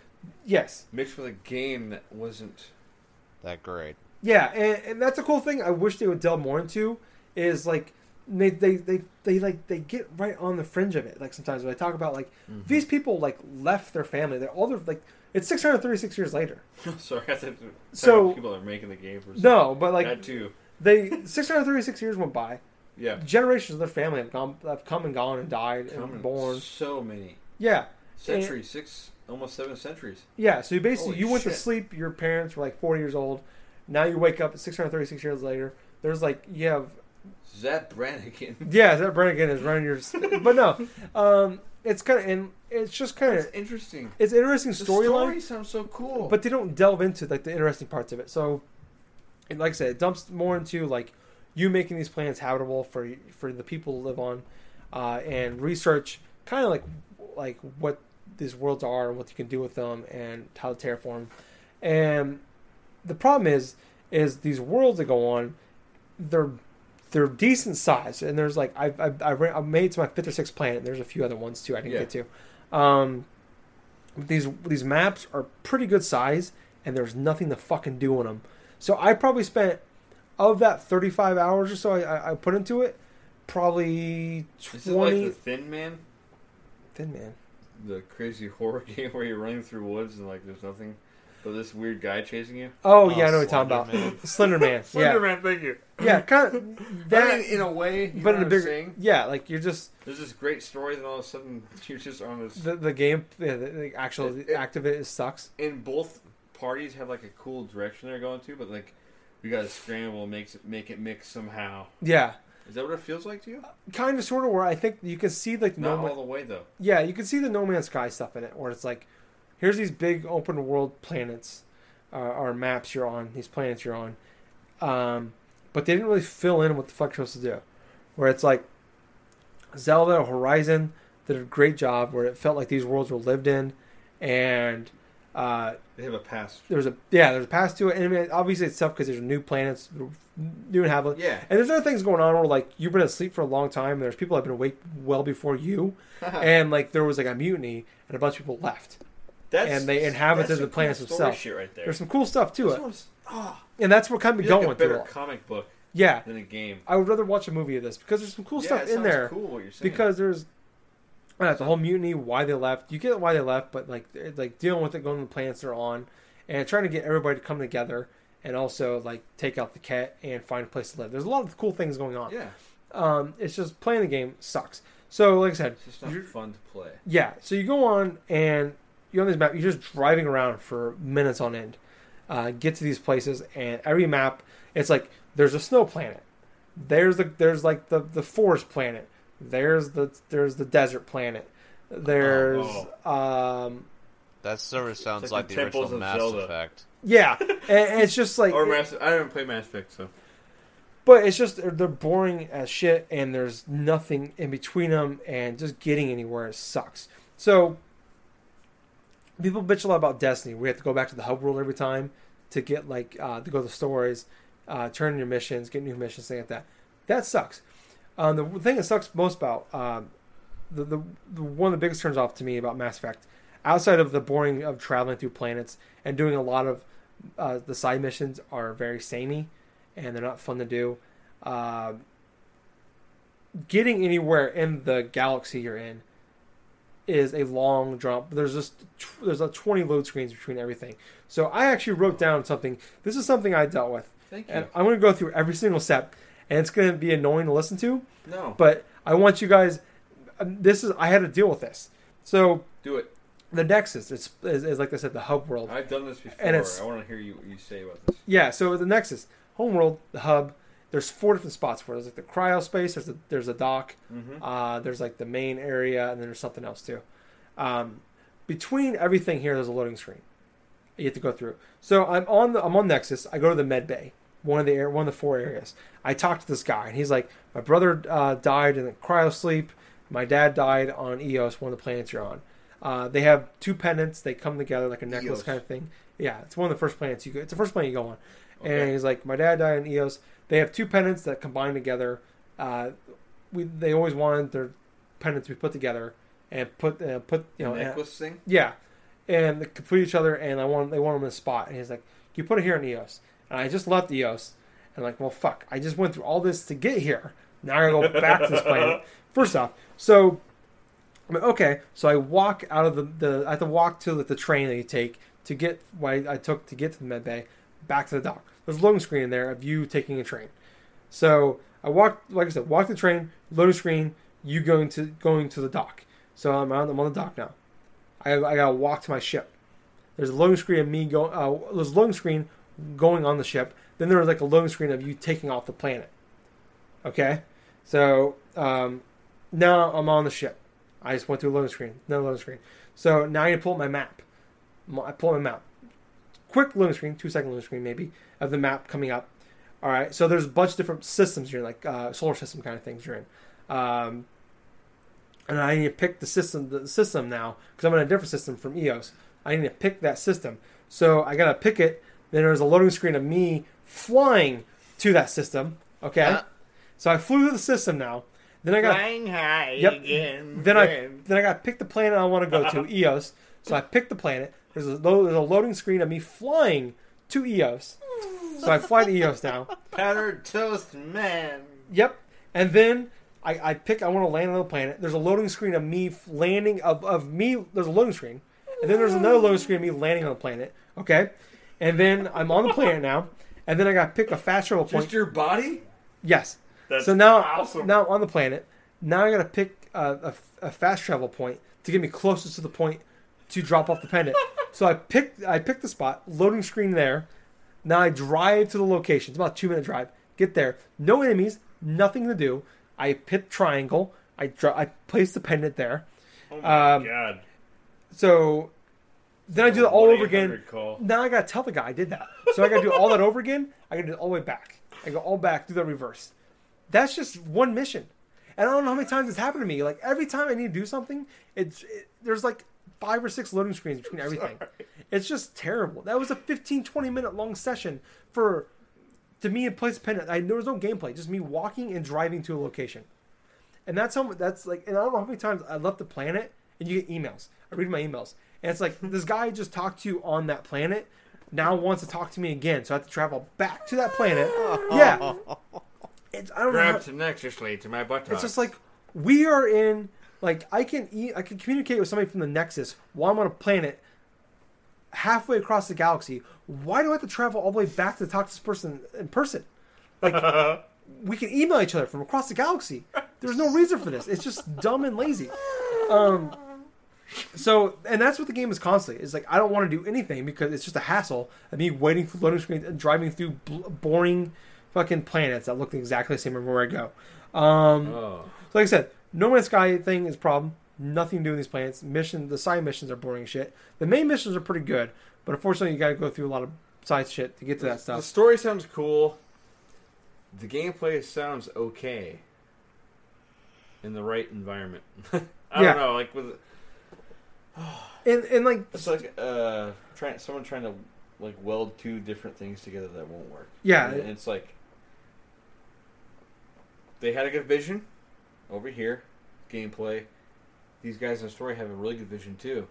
Yes, mixed with a game that wasn't. That great. Yeah, and, and that's a cool thing. I wish they would delve more into is like they, they they they like they get right on the fringe of it. Like sometimes when I talk about like Mm-hmm. these people like left their family, they're all their like it's 636 years later. Sorry, I thought So- people are making the game for No, but like that too. they 636 years went by. Yeah, Generations of their family have gone have come and gone and died Coming and born. so many Yeah, centuries, six almost seven centuries. yeah. So you basically Holy you went to sleep. Your parents were like 40 years old. Now you wake up 636 years later. There's like you have Zapp Brannigan. Yeah, that Brannigan is running your. But no, um, it's kind of and it's just kind of interesting. it's an interesting storyline. story sounds so cool. but they don't delve into like the interesting parts of it. So, and like I said, it dumps more into like you making these planets habitable for for the people to live on, uh, and research kind of like like what these worlds are and what you can do with them and how to terraform. And the problem is, is these worlds that go on, they're they're decent size, and there's like I've I've, I've, ran, I've made to my fifth or sixth planet. And there's a few other ones too I didn't Yeah. get to. Um, these these maps are pretty good size, and there's nothing to fucking do on them. So I probably spent of that 35 hours or so I, I, I put into it, probably Is it like 20. the Thin Man, Thin man. the crazy horror game where you're running through woods and like there's nothing but this weird guy chasing you? Oh, Oh, yeah, I oh, know what you're talking about. Man. Slender Man. yeah, Man, thank you. yeah, kind of that. I mean, in a way, you but know in a what bigger, saying? yeah, like you're just There's this great story, then all of a sudden you're just on this. the the game, yeah, the, the actual It- it- act of it is sucks. and both parties have like a cool direction they're going to, but like we gotta scramble, makes it make it mix somehow. Yeah, Is that what it feels like to you? kind of sort of where I think you can see like Not no all Man, the way though. yeah, you can see the No Man's Sky stuff in it, where it's like here's these big open world planets uh, or maps you're on, these planets you're on, um, but they didn't really fill in what the fuck you're supposed to do. Where it's like Zelda or Horizon did a great job, where it felt like these worlds were lived in, and uh, They have a past. there's a yeah, there's a path to it, and I mean, obviously it's tough because there's new planets, new inhabitants. Yeah. And there's other things going on where like you've been asleep for a long time. And there's people that have been awake well before you, and like there was like a mutiny and a bunch of people left. That's, and they inhabited the planets cool themselves. Shit right there. There's some cool stuff to This it, one's- ah, and that's what kind of going like a better comic book Yeah, than a game. I would rather watch a movie of this because there's some cool yeah, stuff in there. Cool, what you're saying. Because there's uh, the whole mutiny, why they left. You get why they left, but like like dealing with it, going to the planets they're on, and trying to get everybody to come together, and also like take out the Kett and find a place to live. There's a lot of cool things going on. yeah, Um, it's just playing the game sucks. So like I said, it's just not fun to play. yeah. So you go on and you're on this map. You're just driving around for minutes on end. Uh, get to these places, and every map, it's like there's a snow planet. There's the there's like the the forest planet. There's the there's the desert planet. There's um That server sounds like, like the the original Temples Mass Zelda. Effect. yeah, and, and it's just like or Mass. I haven't played Mass Effect, so But it's just they're, they're boring as shit, and there's nothing in between them, and just getting anywhere sucks. So people bitch a lot about Destiny. We have to go back to the hub world every time to get like uh, to go to stories, uh, turn in your missions, get new missions, things like that. That sucks. Um, the thing that sucks most about um, the, the the one of the biggest turns off to me about Mass Effect, outside of the boring of traveling through planets and doing a lot of uh, the side missions are very samey and they're not fun to do. Uh, getting anywhere in the galaxy you're in is a long jump. There's just there's a 20 load screens between everything. So I actually wrote down something. This is something I dealt with, thank you. and I'm going to go through every single step, and it's going to be annoying to listen to. no, But I want you guys. um, This is I had to deal with this. So do it. the Nexus is, is, is like I said, the hub world. I've done this before. And it's- I want to hear you what you say about this. Yeah, so the Nexus, homeworld, the hub. There's four different spots for it. There's like the cryo space. There's a there's a dock. Mm-hmm. Uh, there's like the main area, and then there's something else too. Um, between everything here, there's a loading screen. You have to go through. So I'm on the I'm on Nexus. I go to the med bay, one of the air, one of the four areas. I talk to this guy, and he's like, "My brother uh, died in the cryo sleep. My dad died on Eos, one of the planets you're on. Uh, they have two pendants. They come together like a necklace Eos. kind of thing. Yeah, it's one of the first planets you go. It's the first planet you go on. And he's like, my dad died on Eos. They have two pendants that combine together. Uh, we they always wanted their pendants to be put together and put uh, put you know and- necklace thing. yeah, and they complete each other. And I want they want them in a spot. And he's like, you put it here in Eos. And I just left Eos. And like, well, fuck. I just went through all this to get here. Now I gotta go back to this planet. First off, so I'm like, okay, so I walk out of the, the I have to walk to the, the train that you take to get what I, I took to get to the med bay back to the dock. There's a loading screen in there of you taking a train. So I walk, like I said, walk the train, loading screen, you going to going to the dock. So I'm on, I'm on the dock now. I, I gotta walk to my ship. There's a loading screen of me going. Uh, there's a loading screen going on the ship. Then there was like a loading screen of you taking off the planet. Okay, so um, now I'm on the ship. I just went through a loading screen, no loading screen. So now I need to pull up my map. I pull up my map. Quick loading screen, two second loading screen maybe of the map coming up. All right, so there's a bunch of different systems you're in, like uh, solar system kind of things you're in. Um, and I need to pick the system, the system now because I'm in a different system from EOS. I need to pick that system. So I gotta pick it. Then there's a loading screen of me flying to that system. Okay, Uh. so I flew to the system now. Then I got Flying high Yep. again. then I then I got to pick the planet I want to go to EOS. So I picked the planet. There's a, lo- there's a loading screen of me flying to EOS. So I fly to EOS now. powdered toast man. Yep. And then I, I pick I want to land on the planet. There's a loading screen of me f- landing of, of me. There's a loading screen, and then there's another loading screen of me landing on the planet. Okay. And then I'm on the planet now. And then I got to pick a fast travel point. Just your body? Yes. That's so now, awesome. now I'm on the planet. Now I got to pick a, a, a fast travel point to get me closest to the point to drop off the pendant. So I picked I picked the spot, loading screen there. Now I drive to the location. It's about a two minute drive. Get there, no enemies, nothing to do. I hit triangle. I dri- I place the pendant there. Oh my Um, god. So then I do that all over again. Call. Now I gotta tell the guy I did that. So I gotta do all that over again. I gotta do it all the way back. I go all back, do the reverse. That's just one mission. And I don't know how many times it's happened to me. Like every time I need to do something, it's it, there's like five or six loading screens between everything. It's just terrible. That was a 15, 20 minute long session for to me and place pendant. I, there was no gameplay, just me walking and driving to a location. And that's how that's like. And I don't know how many times I left the planet and you get emails. I read my emails and it's like this guy just talked to you on that planet. Now wants to talk to me again, so I have to travel back to that planet. Yeah, it's I don't know. Grab How, tenaciously to my butt. it's just like we are in. Like I can eat, I can communicate with somebody from the Nexus while I'm on a planet halfway across the galaxy. Why do I have to travel all the way back to talk to this person in person? Like we can email each other from across the galaxy. There's no reason for this. It's just dumb and lazy. Um, so, and that's what the game is constantly. It's like I don't want to do anything because it's just a hassle of me waiting for loading screens and driving through bl- boring fucking planets that look exactly the same everywhere I go. Um, oh. so like I said, No Man's Sky thing is a problem. Nothing to do in these planets. Mission, the side missions are boring shit. The main missions are pretty good, but unfortunately, you got to go through a lot of side shit to get to that stuff. The story sounds cool. The gameplay sounds okay. In the right environment. I Yeah. don't know, like with And and like it's like uh trying someone trying to like weld two different things together that won't work. yeah, And it's like they had a good vision over here, gameplay. These guys in the story have a really good vision too.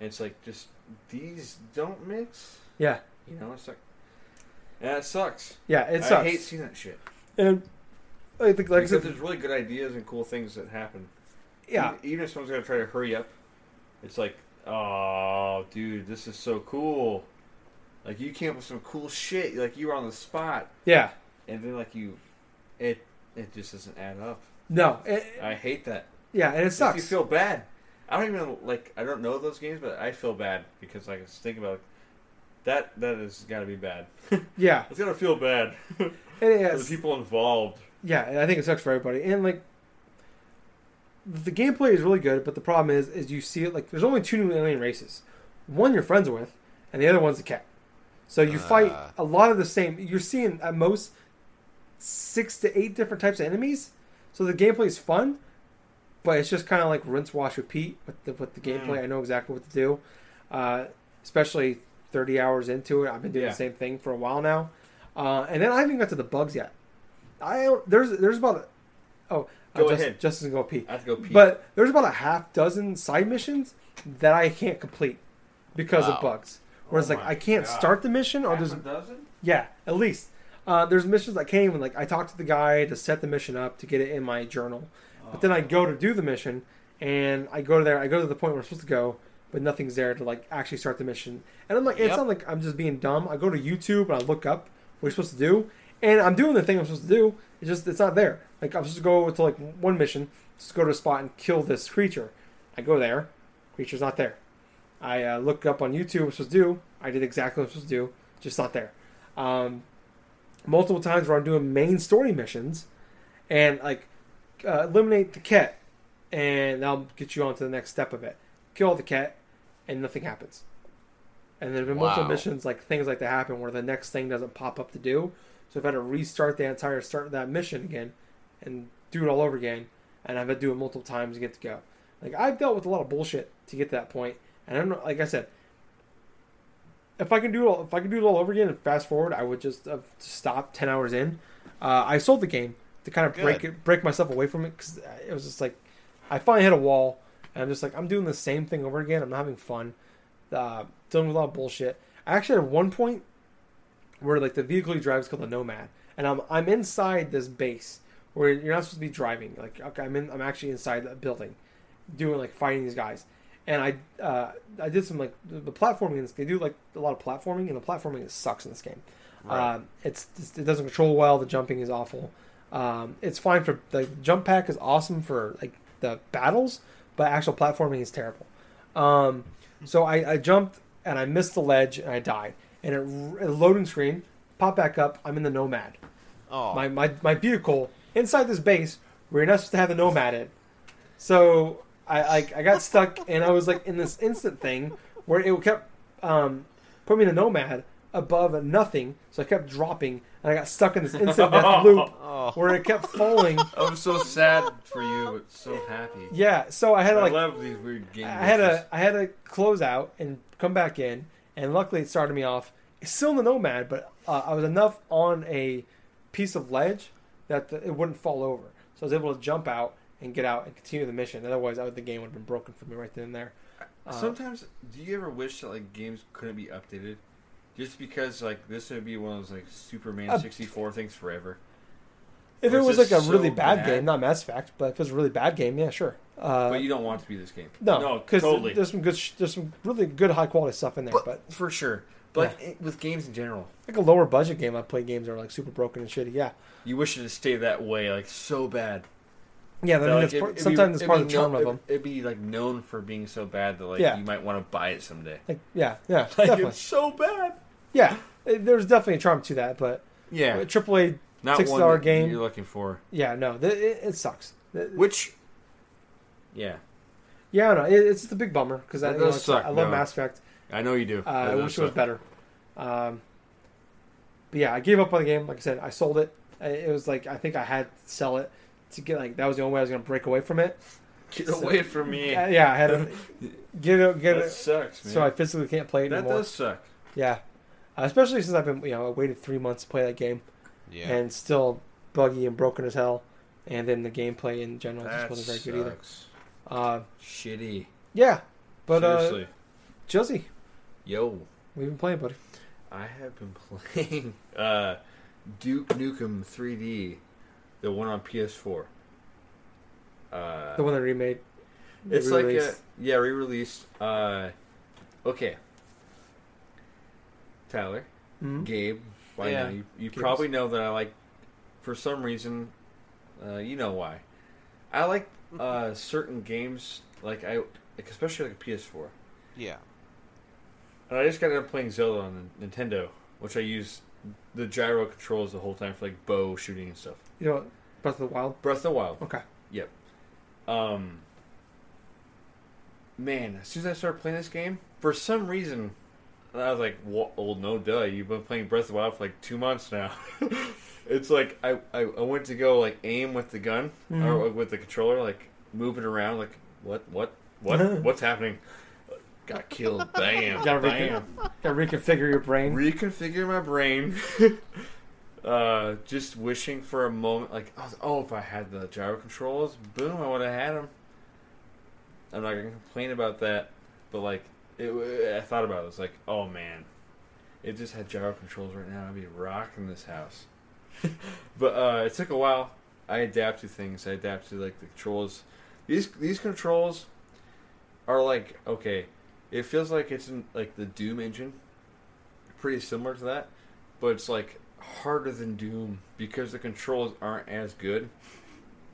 And it's like just these don't mix. yeah, You know, it's like yeah, it sucks. yeah. It sucks. I hate seeing that shit. and I think, like I said, there's really good ideas and cool things that happen. yeah, E- Even if someone's gonna try to hurry up, it's like, oh, dude, this is so cool. Like you came up with some cool shit. Like you were on the spot, yeah. and then like you, it it just doesn't add up. No, it, I hate that. yeah, and it sucks. You feel bad. I don't even like. I don't know those games, but I feel bad because like, I just think about it. that. That has got to be bad. yeah, It's gonna feel bad and for it's, the people involved. yeah, and I think it sucks for everybody. And like, the gameplay is really good, but the problem is, is you see it like there's only two new alien races. One you're friends with, and the other one's a Kett. So you fight Ah. a lot of the same. You're seeing at most six to eight different types of enemies. So the gameplay is fun, but it's just kind of like rinse, wash, repeat with the with the gameplay. Mm. I know exactly what to do, uh, especially 30 hours into it. I've been doing Yeah. the same thing for a while now, uh, and then I haven't got to the bugs yet. I don't- there's there's about a, oh Go Just- ahead. Justin's go pee. I have to go pee. But there's about a half dozen side missions that I can't complete because Wow. of bugs. Whereas Oh like I can't God. start the mission or Half there's a dozen. yeah, at least. Uh, there's missions I can't even like. I talked to the guy to set the mission up to get it in my journal, but then I go to do the mission, and I go to there. I go to the point where I'm supposed to go, but nothing's there to like actually start the mission. And I'm like, it's Yep. not like I'm just being dumb. I go to YouTube and I look up what you're supposed to do, and I'm doing the thing I'm supposed to do. It's just it's not there. Like I'm supposed to go to like one mission, just go to a spot and kill this creature. I go there, creature's not there. I uh, look up on YouTube what I'm supposed to do. I did exactly what I'm supposed to do, just not there. Um, multiple times where I'm doing main story missions, and like uh, eliminate the Kett, and that'll get you on to the next step of it. Kill the Kett, and nothing happens. And there's been multiple missions like things like that happen where the next thing doesn't pop up to do. So I've had to restart the entire start of that mission again, and do it all over again. And I've had to do it multiple times to get to go. Like I've dealt with a lot of bullshit to get to that point, and I don't know. Like I said, if I can do it, all, if I can do it all over again and fast forward, I would just have stopped ten hours in. Uh, I sold the game to kind of break it, break myself away from it because it was just like I finally hit a wall, and I'm just like I'm doing the same thing over again. I'm not having fun. Uh, dealing with a lot of bullshit. I actually at one point where like the vehicle you drive is called the Nomad, and I'm I'm inside this base where you're not supposed to be driving. Like okay, I'm in, I'm actually inside that building, doing like fighting these guys, and I uh, I did some like the, platforming. In this, they do like a lot of platforming, and the platforming sucks in this game. Right. Um, it's it doesn't control well. The jumping is awful. Um, it's fine for the jump pack is awesome for like the battles, but actual platforming is terrible. Um, so I, I jumped and I missed the ledge and I died. And it, a loading screen pop back up. I'm in the Nomad. Oh, My, my my vehicle inside this base where you're not supposed to have the Nomad in. So I like I got stuck and I was like in this instant thing where it kept um, putting me in a Nomad above a nothing. So I kept dropping and I got stuck in this instant death loop oh. where it kept falling. I'm so sad for you, but so happy. Yeah, so I had to I like love these weird game. I had glitches. to I had to close out and come back in, and luckily it started me off. Still in the Nomad, but uh, I was enough on a piece of ledge that the, it wouldn't fall over, so I was able to jump out and get out and continue the mission. Otherwise, I would, the game would have been broken for me right then and there. Uh, Sometimes, do you ever wish that like games couldn't be updated, just because like this would be one of those like Superman Uh, 64 things forever? if it was like a so really bad, bad? game, not Mass Effect, but if it was a really bad game, yeah, sure. Uh, but you don't want it to be this game. no, no, because totally. there's some good, there's some really good high quality stuff in there, but, but for sure. But like, it- with games in general, like a lower budget game, I play games that are like super broken and shitty. Yeah, you wish it to stay that way, like so bad. Yeah. I mean, like, it's part, it'd sometimes it's part of the charm known- of them. It'd, be like known for being so bad that like Yeah. you might want to buy it someday. Like, yeah, yeah, Like definitely. it's so bad. Yeah, it- there's definitely a charm to that, but Yeah, a AAA, not 6 one game. you're looking for. yeah, no, th- it, it sucks. Which, yeah, Yeah, no, it, it's just a big bummer because I, you know, suck, I love no. Mass Effect. I know you do. Uh, I wish it was better. Um, but yeah, I gave up on the game. Like I said, I sold it. It was like I think I had to sell it to get like that was the only way I was going to break away from it. Get So- away from me. Uh, yeah, I had to get it, get that it, sucks, man. so I physically can't play it that anymore. does suck. Yeah, uh, especially since I've been you know I waited three months to play that game. yeah. and still buggy and broken as hell. And then the gameplay in general just wasn't very good either. Uh, Shitty. yeah, but uh, Seriously. Chelsea, Yo, we've been playing, buddy. I have been playing uh, Duke Nukem 3D, the one on PS4. Uh, The one that remade. it's like a, yeah, re-released. Uh, okay, Tyler, Mhm. Gabe, by Yeah. now you, you Gabe's. probably know that I like, for some reason, uh, you know why. I like uh, certain games, like I, like especially like a PS4. yeah. And I just got done playing Zelda on Nintendo, which I use the gyro controls the whole time for like bow shooting and stuff. You know. Breath of the Wild. Breath of the Wild. Okay. Yep. Um, man, as soon as I started playing this game, for some reason, I was like, "Well, oh, no, duh, you've been playing Breath of the Wild for like two months now." it's like I, I I went to go like aim with the gun or Mhm. with the controller, like moving around, like what what what what's happening? Got killed. Bam. Bam. Gotta reconfigure your brain. reconfigure my brain. uh, just wishing for a moment, like, oh, if I had the gyro controls, boom, I would have had them. I'm not gonna complain about that, but like, it, I thought about it. It's like, oh man, it just had gyro controls right now. I'd be rocking this house. but uh, it took a while. I adapt to things. I adapt to like the controls. These these controls are like okay. It feels like it's in like the Doom engine, pretty similar to that, but it's like harder than Doom because the controls aren't as good.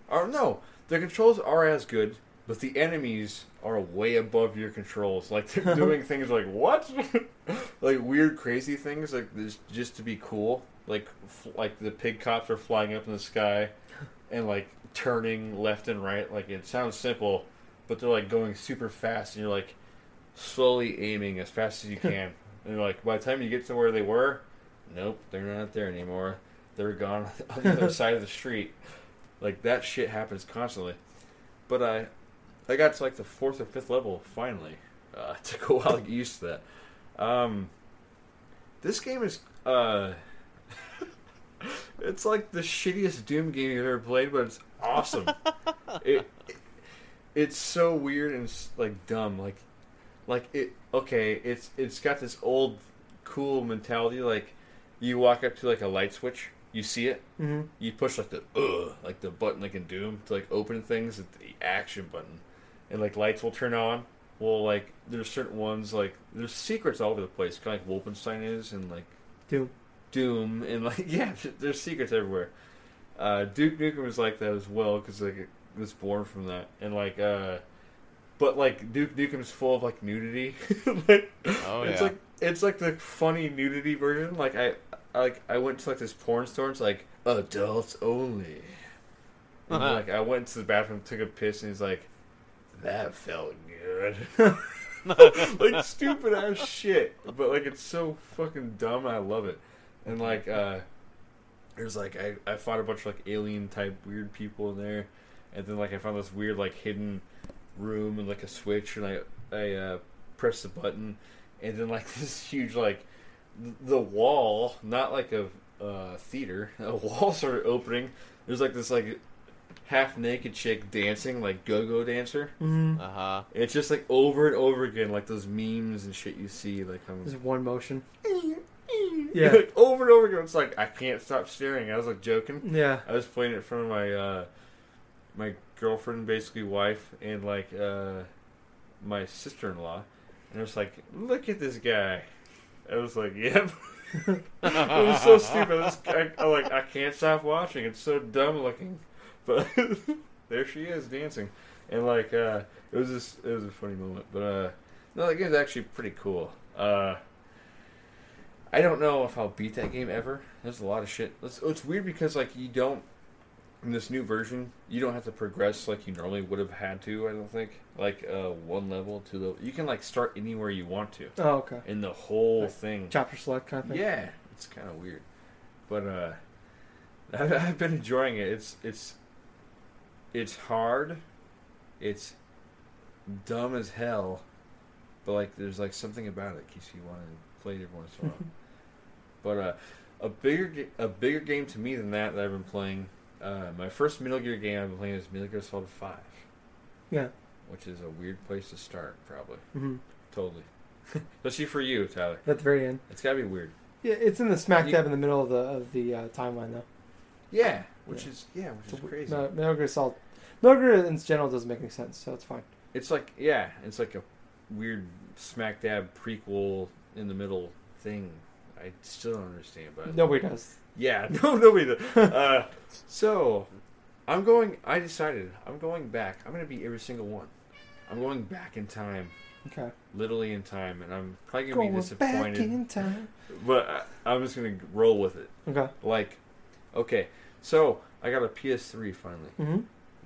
Or no, the controls are as good, but the enemies are way above your controls. Like they're doing things like what, like weird, crazy things like this just to be cool. Like f- like the pig cops are flying up in the sky. and like turning left and right. Like it sounds simple, but they're like going super fast, and you're like slowly aiming as fast as you can. and you're like, by the time you get to where they were, nope, they're not there anymore. They're gone on the other side of the street. Like that shit happens constantly. But I, I got to like the fourth or fifth level finally. Uh, took a while to get used to that. Um, this game is uh, it's like the shittiest Doom game you've ever played, but it's awesome. it, it, it's so weird and s- like dumb. Like, like it. Okay, it's it's got this old cool mentality. Like, you walk up to like a light switch, you see it, hmm you push like the uh like the button like in Doom to like open things, the action button, and like lights will turn on. Well, like there's certain ones like there's secrets all over the place, kind of like Wolfenstein is, and like Doom. Doom, and like yeah, there's secrets everywhere. Uh, Duke Nukem was like that as well because like it was born from that, and like uh, but like Duke Nukem's full of like nudity. like, Oh, it's like it's like the funny nudity version. Like I, I like I went to like this porn store. and It's like adults only. And, like I went to the bathroom, took a piss, and he's like, "That felt good." like stupid ass shit, but like it's so fucking dumb. I love it. And like, uh there's like I I fought a bunch of like alien type weird people in there, and then like I found this weird like hidden room and like a switch, and I I uh, pressed the button, and then like this huge like the wall, not like a uh, theater, a wall started opening. There's like this like half naked chick dancing like go go dancer. hmm Uh huh. It's just like over and over again, like those memes and shit you see, like on Just one motion. yeah, like over and over again. It's like I can't stop staring. I was like joking. Yeah. I was playing it in front of my uh, my girlfriend, basically wife, and like uh, my sister in law, and I was like, "Look at this guy." I was like, "Yep." it was so stupid. Guy, I like I can't stop watching. It's so dumb looking, but there she is dancing, and like uh, it was just it was a funny moment. But uh, no, that game's actually pretty cool. Uh, I don't know if I'll beat that game ever. There's a lot of shit. It's, it's weird because like you don't in this new version you don't have to progress like you normally would have had to. I don't think like uh, one level, two level. You can like start anywhere you want to Oh, okay. in the whole Like thing. Chapter select kind of thing. Yeah, it's kind of weird, but uh, I, I've been enjoying it. It's it's it's hard, it's dumb as hell, but like there's like something about it keeps you wanting to play it every once in a while. but uh, a bigger a bigger game to me than that that I've been playing. Uh, my first Metal Gear game I've been playing is Metal Gear Solid Five, Yeah. which is a weird place to start, probably. hmm Totally, especially for you, Tyler. At the very end. It's gotta be weird. Yeah, it's in the smack You- dab in the middle of the of the uh, timeline though. Yeah, which Yeah. is yeah, which is It's a- crazy. No, Metal Gear Solid. Metal Gear in general doesn't make any sense, so it's fine. It's like yeah, it's like a weird smack dab prequel in the middle thing. I still don't understand, but Nobody does. Yeah, no, nobody. Does. uh, so I'm going. I decided I'm going back. I'm going to be every single one. I'm going back in time, Okay. literally in time, and I'm probably going to be Going back disappointed. in time. But I, I'm just going to roll with it. Okay. Like, okay, so I got a PS3 finally. hmm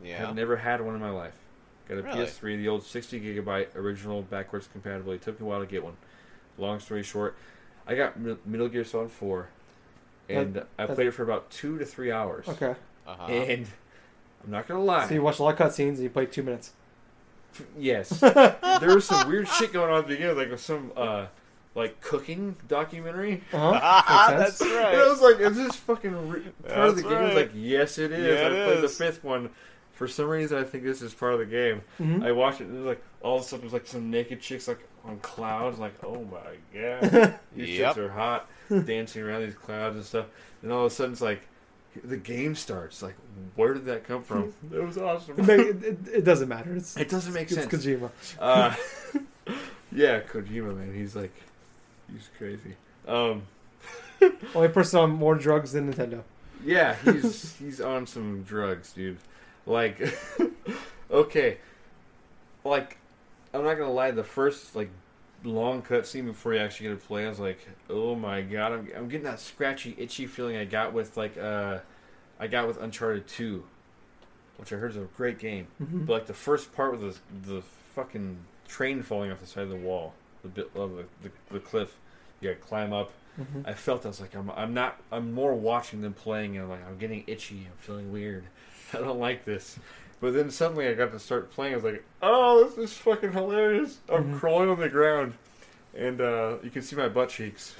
Yeah. I've never had one in my life. Got a Really? PS3, the old 60 gigabyte original backwards compatibility. Took me a while to get one. Long story short, I got Middle Metal Gear Solid 4, and I that- played it for about two to three hours. Okay. Uh huh. And I'm not gonna lie. So you watched a lot of cutscenes and you played two minutes. yes, there was some weird shit going on at the beginning, like some uh, like cooking documentary. Uh huh. That's right. And I was like, "Is this fucking re- part of the That's game?" I was like, "Yes, it is." Yeah, I it played is. the fifth one. For some reason, I think this is part of the game. hmm I watched it and it was like all of a sudden there's like some naked chicks like on clouds like oh my god these Yep. chicks are hot dancing around these clouds and stuff and all of a sudden it's like the game starts like where did that come from it was awesome it, it, it, it doesn't matter. It's it doesn't make it's sense Kojima. uh, yeah Kojima man he's like he's crazy um Only person on more drugs than Nintendo. Yeah, he's he's on some drugs, dude. Like, okay, like I'm not gonna lie. The first like long cutscene before you actually get to play, I was like, oh my god, I'm I'm getting that scratchy, itchy feeling I got with like uh, I got with Uncharted Two. which I heard is a great game. Mhm. But like the first part with the the fucking train falling off the side of the wall, the bit of the, the, the cliff, you gotta climb up. Mhm. I felt I was like I'm I'm not I'm more watching than playing and I'm like I'm getting itchy. I'm feeling weird. I don't like this. But then suddenly I got to start playing. I was like, oh, this is fucking hilarious. I'm Mhm. crawling on the ground, and uh, you can see my butt cheeks.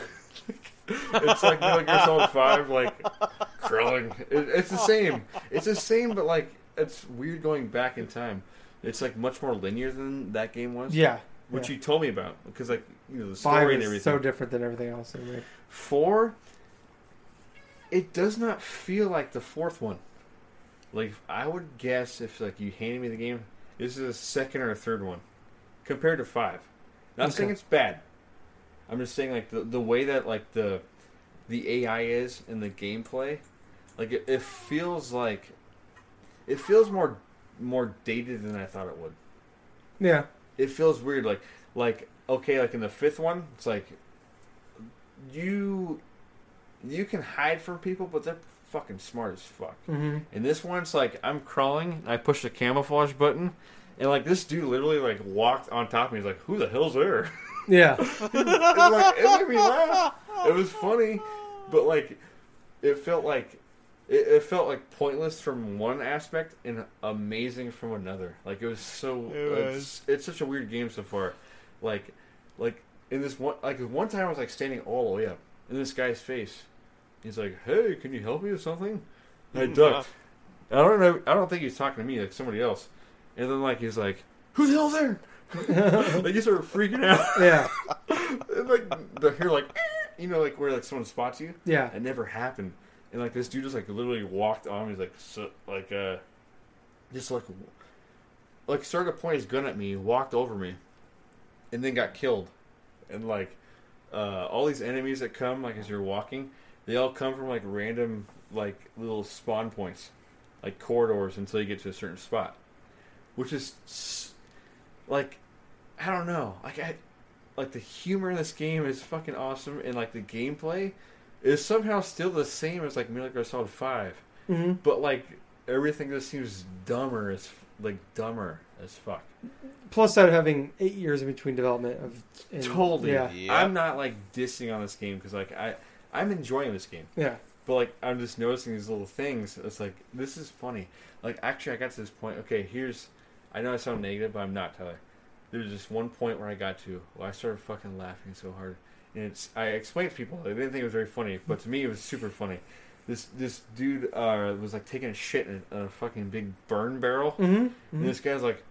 it's like Metal Gear Solid Five, like crawling. It, it's the same. It's the same, but like it's weird going back in time. It's like much more linear than that game was. Yeah. which yeah. you told me about because like you know the Five story and is everything. so different than everything else. Anyway. Four, it does not feel like the fourth one. Like I would guess if like you handed me the game, this is a second or a third one compared to five. Not Okay. saying it's bad. I'm just saying like the the way that like the the AI is in the gameplay, like it, it feels like it feels more more dated than I thought it would Yeah. it feels weird like like okay like in the fifth one it's like you you can hide from people but they're fucking smart as fuck. Hmm in this one it's like i'm crawling and i push the camouflage button and like this dude literally like walked on top of me. He's like who the hell's there? Yeah. it's like it made me laugh. It was funny but like it felt like it, it felt like pointless from one aspect and amazing from another. Like it was so It it's, it's such a weird game so far. Like like in this one like one time i was like standing all the way up in this guy's face he's like hey can you help me with something? And i ducked i don't know i don't think he's talking to me like somebody else. And then like he's like who the hell's there? Like he started freaking out. Yeah. and, like the hair like you know like where like someone spots you? Yeah. it never happened. And like this dude just like literally walked on me he's like so, like uh just like like started to point his gun at me walked over me and then got killed. And like uh all these enemies that come like as you're walking they all come from like random like little spawn points like corridors until you get to a certain spot which is like i don't know like i like the humor in this game is fucking awesome and like the gameplay is somehow still the same as like Metal Gear Solid Five, hmm but like everything just seems dumber as like dumber as fuck. Plus, out of having eight years in between development of and- totally. Yeah. Yep. I'm not like dissing on this game because like I I'm enjoying this game, Yeah. but like I'm just noticing these little things. It's like this is funny. Like actually, I got to this point. Okay, here's I know I sound negative, but I'm not Tyler. There's just one point where I got to where I started fucking laughing so hard. And it's I explained to people. They didn't think it was very funny, but to me it was super funny. This this dude uh, was like taking a shit in a, a fucking big burn barrel, hmm and this guy's like,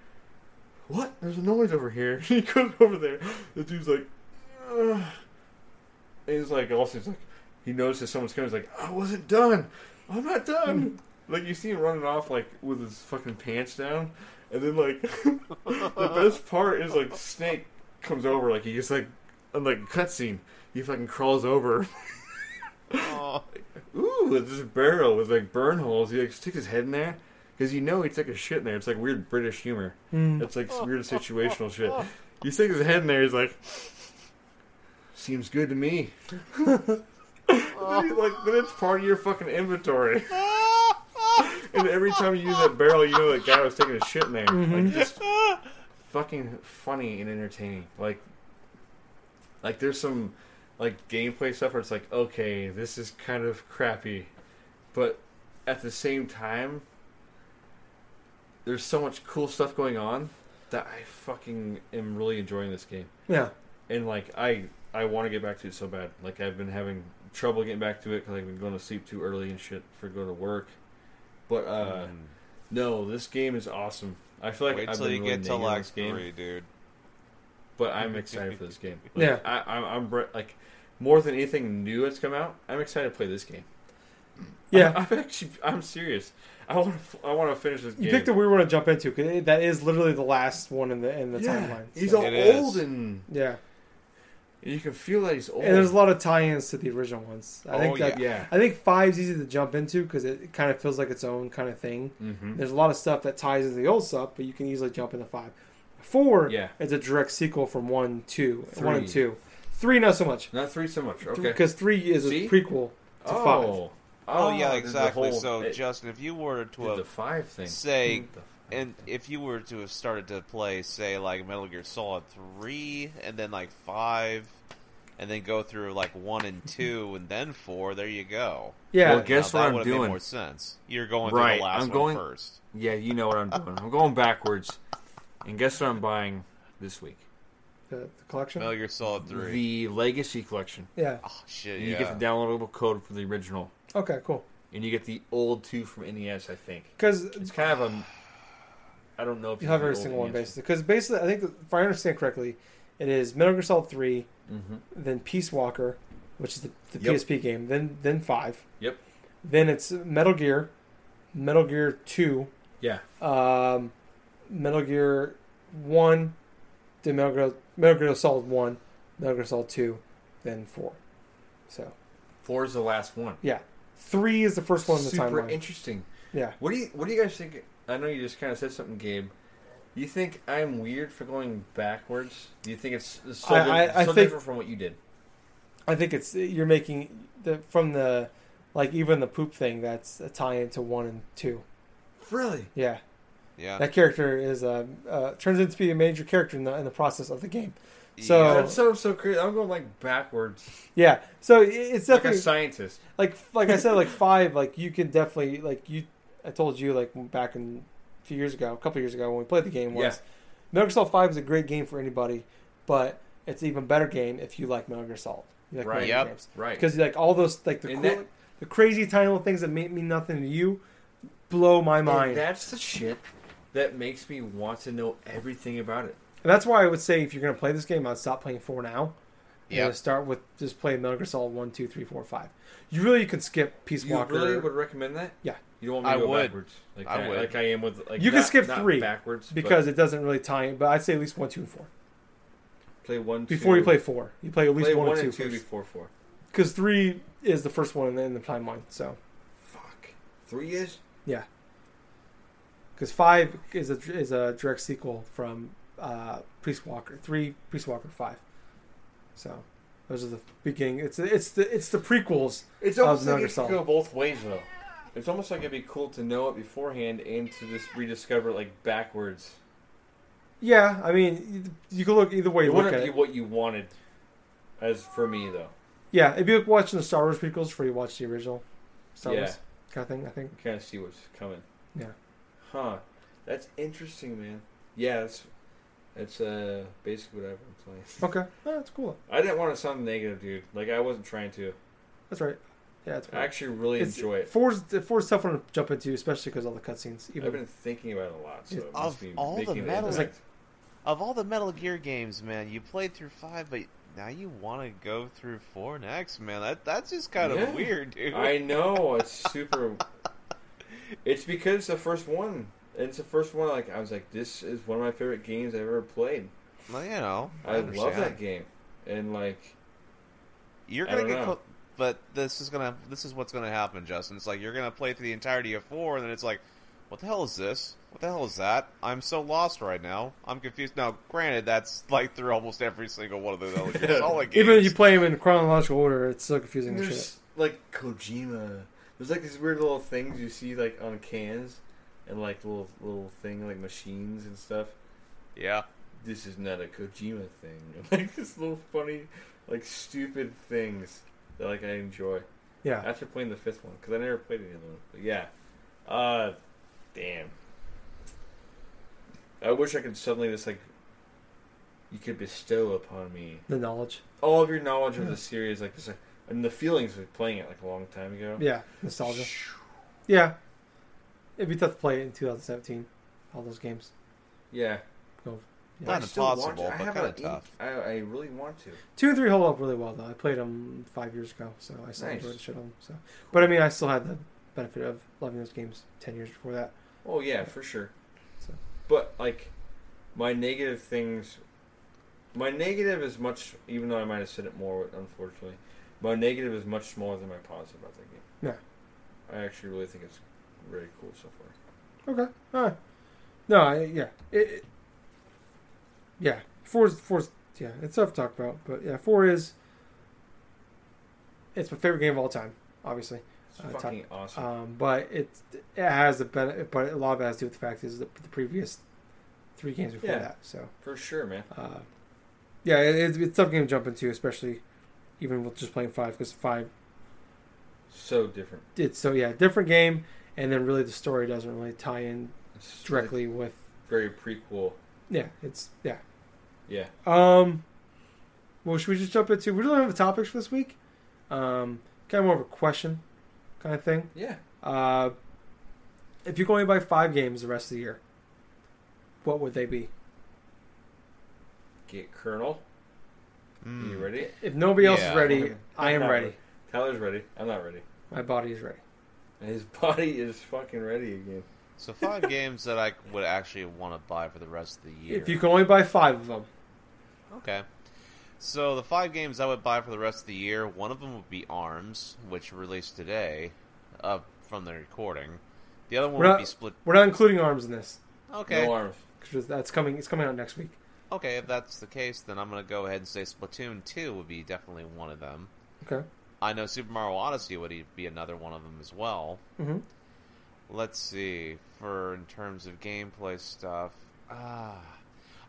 "What? There's a noise over here." he goes over there. The dude's like, Ugh. and he's like, also he's like, he notices someone's coming. He's like, "I wasn't done. I'm not done." like you see him running off like with his fucking pants down, and then like the best part is like Snake comes over like he just like on like cutscene. He fucking crawls over. Oh, Ooh, with this barrel with like burn holes. He like sticks his head in there because you know he took a shit in there. It's like weird British humor. Mm. It's like weird situational shit. He sticks his head in there. He's like, seems good to me. like then it's part of your fucking inventory. and every time you use that barrel, you know that guy was taking a shit in there. Mhm. Like just fucking funny and entertaining. Like, like there's some like gameplay stuff where it's like, okay, this is kind of crappy, but at the same time, there's so much cool stuff going on that I fucking am really enjoying this game. Yeah. And like I, I want to get back to it so bad. Like I've been having trouble getting back to it because I've been going to sleep too early and shit for going to work. But uh, Mm. no, this game is awesome. I feel like wait I've till been you really get to negative on like this game, three, dude. but I'm excited for this game. Like, Yeah. I, I'm, I'm bre- like more than anything new that's come out. I'm excited to play this game. Yeah. I'm, I'm actually I'm serious. I want to I want to finish this You game. picked a weird one to jump into because that is literally the last one in the in the yeah, timeline. he's all It is. old and yeah, you can feel that he's old. and there's a lot of tie-ins to the original ones. I Oh, think that, yeah. I think five's easy to jump into because it kind of feels like its own kind of thing. Mm-hmm. There's a lot of stuff that ties into the old stuff, but you can easily jump into five. Four Yeah. is a direct sequel from one, two, one and two. Three, not so much, Not three so much. Okay. because three is See? a prequel to oh, five. Oh, yeah, exactly. whole- so it- Justin, if you were to did have the five thing. say The five And if you were to have started to play, say, like Metal Gear Solid 3, and then like 5, and then go through like 1 and mm-hmm. 2, and then 4, there you go. Yeah, Well, guess Now, what that I'm would've made doing? more sense. You're going Right, through the last I'm going- first. yeah, you know what I'm doing. I'm going backwards, and guess what I'm buying this week? the, the collection. Metal Gear Solid 3. The Legacy Collection. Yeah. oh, shit, And you yeah. get the downloadable code for the original, Okay, cool. and you get the old two from NES. I think Because it's kind of a. I don't know if you have every single one basically. Because basically, I think if I understand correctly, it is Metal Gear Solid Three, Mm-hmm. then Peace Walker, which is the, the Yep. PSP game, then then Five. Yep. Then it's Metal Gear, Metal Gear Two, Yeah. um, Metal Gear One, then Metal Gear Metal Gear Solid One, Metal Gear Solid Two, then Four. So Four is the last one. yeah, three is the first one in the Super timeline. interesting. yeah. What do you What do you guys think? I know you just kind of said something, Gabe. You think I'm weird for going backwards? Do you think it's, it's so, I- I- I so think- different from what you did? I think it's you're making the from the like even the poop thing that's a tie into one and two. Really? Yeah, yeah. that character is uh, uh turns into be a major character in the in the process of the game. So- Yeah. That's so so crazy. I'm going like backwards, Yeah, so i- it's like definitely a scientist. like like I said like five like you can definitely like you I told you like back in a few years ago a couple years ago when we played the game was Yeah. Metal Gear Solid Five is a great game for anybody, but it's an even better game if you like Metal Gear Solid. You like Right. Yep. games. Right. because like all those like the cool, that- the crazy tiny little things that mean, mean nothing to you blow my mind. that's the shit that makes me want to know everything about it. And that's why I would say if you're gonna play this game, I'd stop playing four now. and Yep. just start with just play Metal Gear Solid one, two, three, four, five. You really could skip Peace You Walker. really would recommend that? Yeah. You don't want me I to go would. backwards, like I would. like I am with like. You can skip not three, backwards but because it doesn't really tie in. But I'd say at least one, two, and four play one before two, you play four. You play at least play one, one and and two two first. before four. Because three is the first one in the, in the timeline. So Fuck. Three is Yeah. because five is a is a direct sequel from uh, Peace Walker. Three Peace Walker five. So those are the beginning. It's it's the it's the prequels. It's Of almost Metal like it could go both ways though. It's almost like it'd be cool to know it beforehand and to just rediscover it like backwards. Yeah, I mean you, can look either way It look wouldn't at be it. what you wanted. As for me though, Yeah, if you're watching the Star Wars prequels before you watch the original Star Yeah. Wars kind of thing, I think. you kind of see what's coming. Yeah. Huh. That's interesting, man. Yeah, that's that's uh basically what I've been playing. Okay, oh, that's cool. I didn't want to sound negative, dude. Like I wasn't trying to. That's right. Yeah, it's I actually really It's- enjoy it. Four's four's tough one to jump into, especially because all the cutscenes. Even I've been thinking about it a lot, so it Of must be all the making an metal- It's like- Of all the Metal Gear games, man, you played through 5, but now you want to go through 4 next, man. That That's just kind Yeah. of weird, dude. I know it's super. it's because it's the first one. It's the first one. Like I was like, this is one of my favorite games I've ever played. Well, you know, I, I, love that game, and like, You're gonna get, know. Clo- but this is gonna, this is what's gonna happen, Justin. It's like you're gonna play through the entirety of four, and then it's like, what the hell is this? What the hell is that? I'm so lost right now. I'm confused. Now, granted, that's like through almost every single one of those Metal games. even if you play them in chronological order, it's so confusing. as shit. there's like Kojima. There's like these weird little things you see like on cans, and like little little thing like machines and stuff. yeah, This is not a Kojima thing. Like this little funny, like stupid things that like I enjoy. Yeah, After playing the fifth one, because I never played any other one. But yeah. Uh, damn. I wish I could suddenly just like. You could bestow upon me the knowledge. all of your knowledge of the series, like just like, and the feelings of playing it like a long time ago. Yeah, nostalgia. Yeah, it'd be tough to play it in 2017. All those games. Yeah. Yeah. Not I want impossible, to. But kinda tough. I, I really want to. Two and three hold up really well though. I played them five years ago, so I still Nice. enjoyed the shit on them. So, but I mean, I still had the benefit of loving those games ten years before that. Oh yeah, for sure. So. But like, my negative things. My negative is much, even though I might have said it more, unfortunately. My negative is much smaller than my positive about that game. Yeah. I actually really think it's very cool so far. Okay. All right. No, I, yeah. It, it, yeah. Four's four's yeah. It's tough to talk about, but yeah, four is. It's my favorite game of all time. Obviously, It's Uh, top- fucking awesome. Um, but it it has the benefit, but a lot of it has to do with the fact is the, the previous three games before Yeah. that. So For sure, man. uh, yeah, it, it's, it's a tough game to jump into, especially even with just playing five because five So different. it's so yeah different game, and then really the story doesn't really tie in It's directly with very prequel. yeah it's yeah Yeah. Um, well, should we just jump into? We don't have the topics for this week. Um, kind of more of a question, kind of thing. Yeah. Uh, if you're going to buy five games the rest of the year, what would they be? Get Colonel. Mm. You ready? If nobody else Yeah. is ready, I am Not ready. Tyler's ready. I'm not ready. My body is ready. His body is fucking ready again. So five games that I would actually want to buy for the rest of the year. If you can only buy five of them, Okay. So the five games I would buy for the rest of the year, one of them would be Arms, which released today, uh, from the recording. The other one We're would not- be Split. we're not including arms in this Okay. No arms. because that's coming. It's coming out next week. Okay, if that's the case, then I'm gonna go ahead and say Splatoon 2 would be definitely one of them. Okay. I know Super Mario Odyssey would be another one of them as well. Mm-hmm. Let's see. For in terms of gameplay stuff, ah,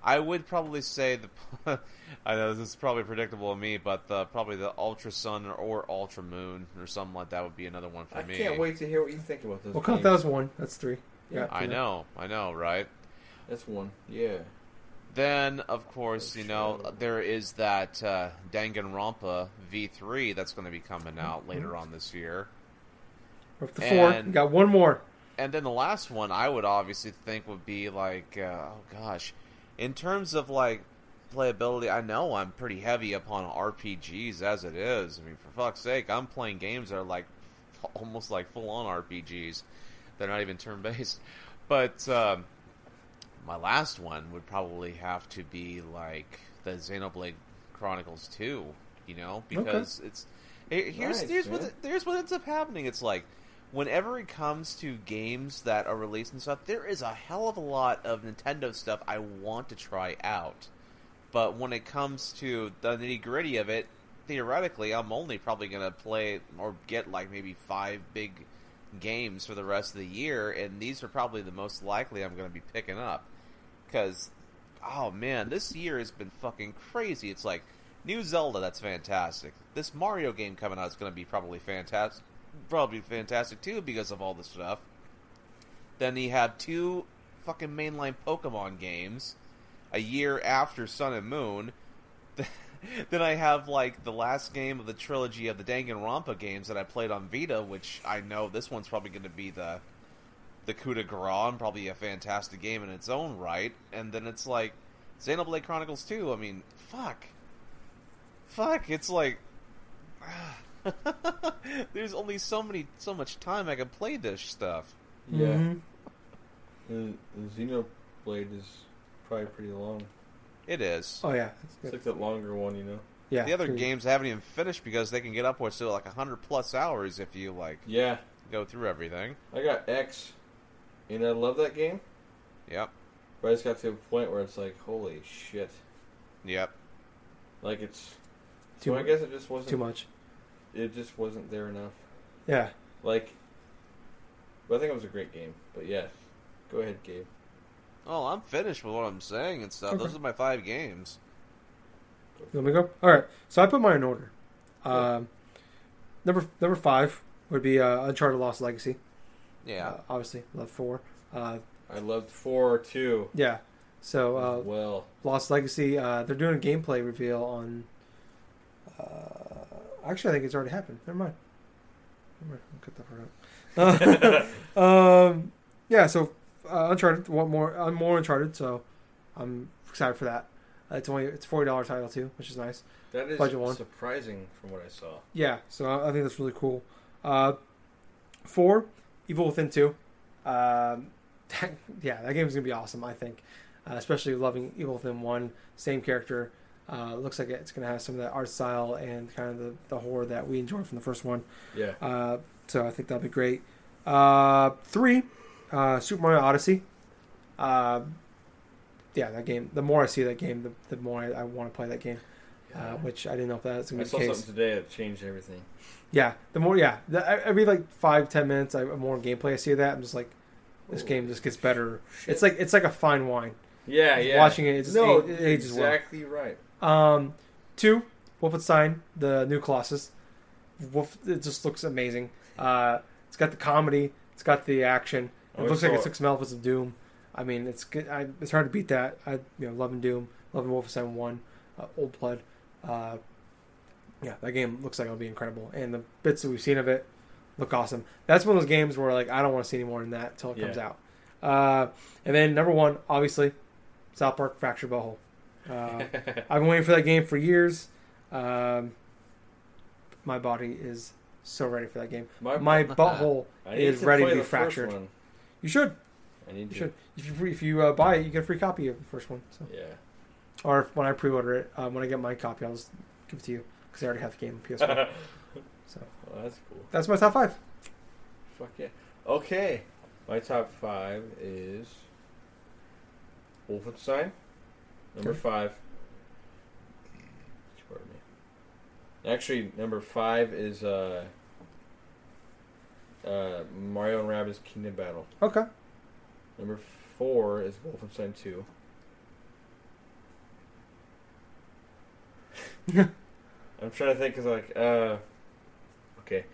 I would probably say the. I know this is probably predictable of me, but the, probably the Ultra Sun or, or Ultra Moon or something like that would be another one for I me. I can't wait to hear what you think about those. We'll count games. that as one. That's three. Yeah, I know, I know, right? That's one. Yeah. Then, of course, you know sure. there is that uh, Danganronpa V3 that's going to be coming out later Mm-hmm. on this year. Up to. And- We got one more. And then the last one I would obviously think would be like, uh, oh gosh, in terms of like playability, I know I'm pretty heavy upon RPGs as it is. I mean, for fuck's sake, I'm playing games that are like almost like full on RPGs. They're not even turn based. But um, my last one would probably have to be like the Xenoblade Chronicles 2, you know, because it's here- here's Nice, here's what here's what ends up happening. It's like whenever it comes to games that are released and stuff, there is a hell of a lot of Nintendo stuff I want to try out. But when it comes to the nitty gritty of it, theoretically, I'm only probably going to play or get like maybe five big games for the rest of the year, and these are probably the most likely I'm going to be picking up. Because, oh man, this year has been fucking crazy. It's like, new Zelda, that's fantastic. This Mario game coming out is going to be probably fantastic probably fantastic too because of all the stuff. Then you have two fucking mainline Pokemon games a year after Sun and Moon. then I have like the last game of the trilogy of the Danganronpa games that I played on Vita, which I know this one's probably going to be the the coup de grace and probably a fantastic game in its own right. And then it's like Xenoblade Chronicles 2. I mean, fuck. Fuck, it's like ah. there's only so many so much time I can play this stuff. Yeah. Mhm. The, the Xenoblade is probably pretty long. It is. Oh yeah. That's It's like the longer one, you know. Yeah. the other three. games haven't even finished because they can get upwards to like hundred plus hours if you like Yeah. go through everything. I got X, and I love that game. Yep. But I just got to a point where it's like, holy shit. Yep. Like it's. Too so I guess it just wasn't. Too much. It just wasn't there enough. Yeah. Like. But I think it was a great game. But yeah. Go ahead, Gabe. Oh, I'm finished with what I'm saying and stuff. Okay. Those are my five games. Let me go? All right. So I put mine in order. Um, number number five would be uh, Uncharted Lost Legacy. Yeah. Uh, obviously, love four. Uh, I loved four too. yeah. So uh, well. Lost Legacy. Uh, they're doing a gameplay reveal on. Uh, actually, I think it's already happened. Never mind. Never mind. I'll cut that part out. um, yeah. So uh, Uncharted. Want more? I'm more Uncharted. So I'm excited for that. Uh, it's only it's forty dollar title too, which is nice. That is Budget one. surprising from what I saw. Yeah, so I, I think that's really cool. Uh, four, Evil Within two. Um, yeah, that game's gonna be awesome. I think, uh, especially loving Evil Within one, same character. Uh, looks like it's gonna have some of that art style and kind of the, the horror that we enjoyed from the first one. Yeah. Uh, so I think that'll be great. Uh, three, uh, Super Mario Odyssey. Uh, yeah, that game. The more I see that game, the, the more I, I want to play that game. uh, which I didn't know if that was going to be the case. something today that changed everything. Yeah, the more yeah, the, every like five ten minutes, I more gameplay I see of that. I'm just like, this Ooh. game just gets better. Shit. It's like it's like a fine wine. Yeah, yeah. watching it, it just no, age- it ages well. exactly right. Um, two, Wolfenstein, the new Colossus. Wolf, it just looks amazing. Uh, it's got the comedy, it's got the action. It I looks like it took some elements of Doom. I mean, it's good. I, it's hard to beat that. I you know loving Doom, loving Wolfenstein One, uh, Old Blood. Uh, yeah, that game looks like it'll be incredible, and the bits that we've seen of it look awesome. That's one of those games where like I don't want to see any more than that until it comes out. Uh, and then number one, obviously, South Park Fractured Butthole. Uh, I've been waiting for that game for years. Um, my body is so ready for that game. my, My butthole is to ready to be fractured. one. You should. I need You to. should. If you if you uh, buy it, you get a free copy of the first one. So. Yeah. Or when I pre-order it, um, when I get my copy, I'll just give it to you because I already have the game on PS4. well, so that's cool. that's my top five. Fuck yeah. Okay. My top five is Wolfenstein. Number five. Me. Actually, number five is uh, uh, Mario and Rabbids Kingdom Battle. Okay. Number four is Wolfenstein 2. I'm trying to think because like uh, okay,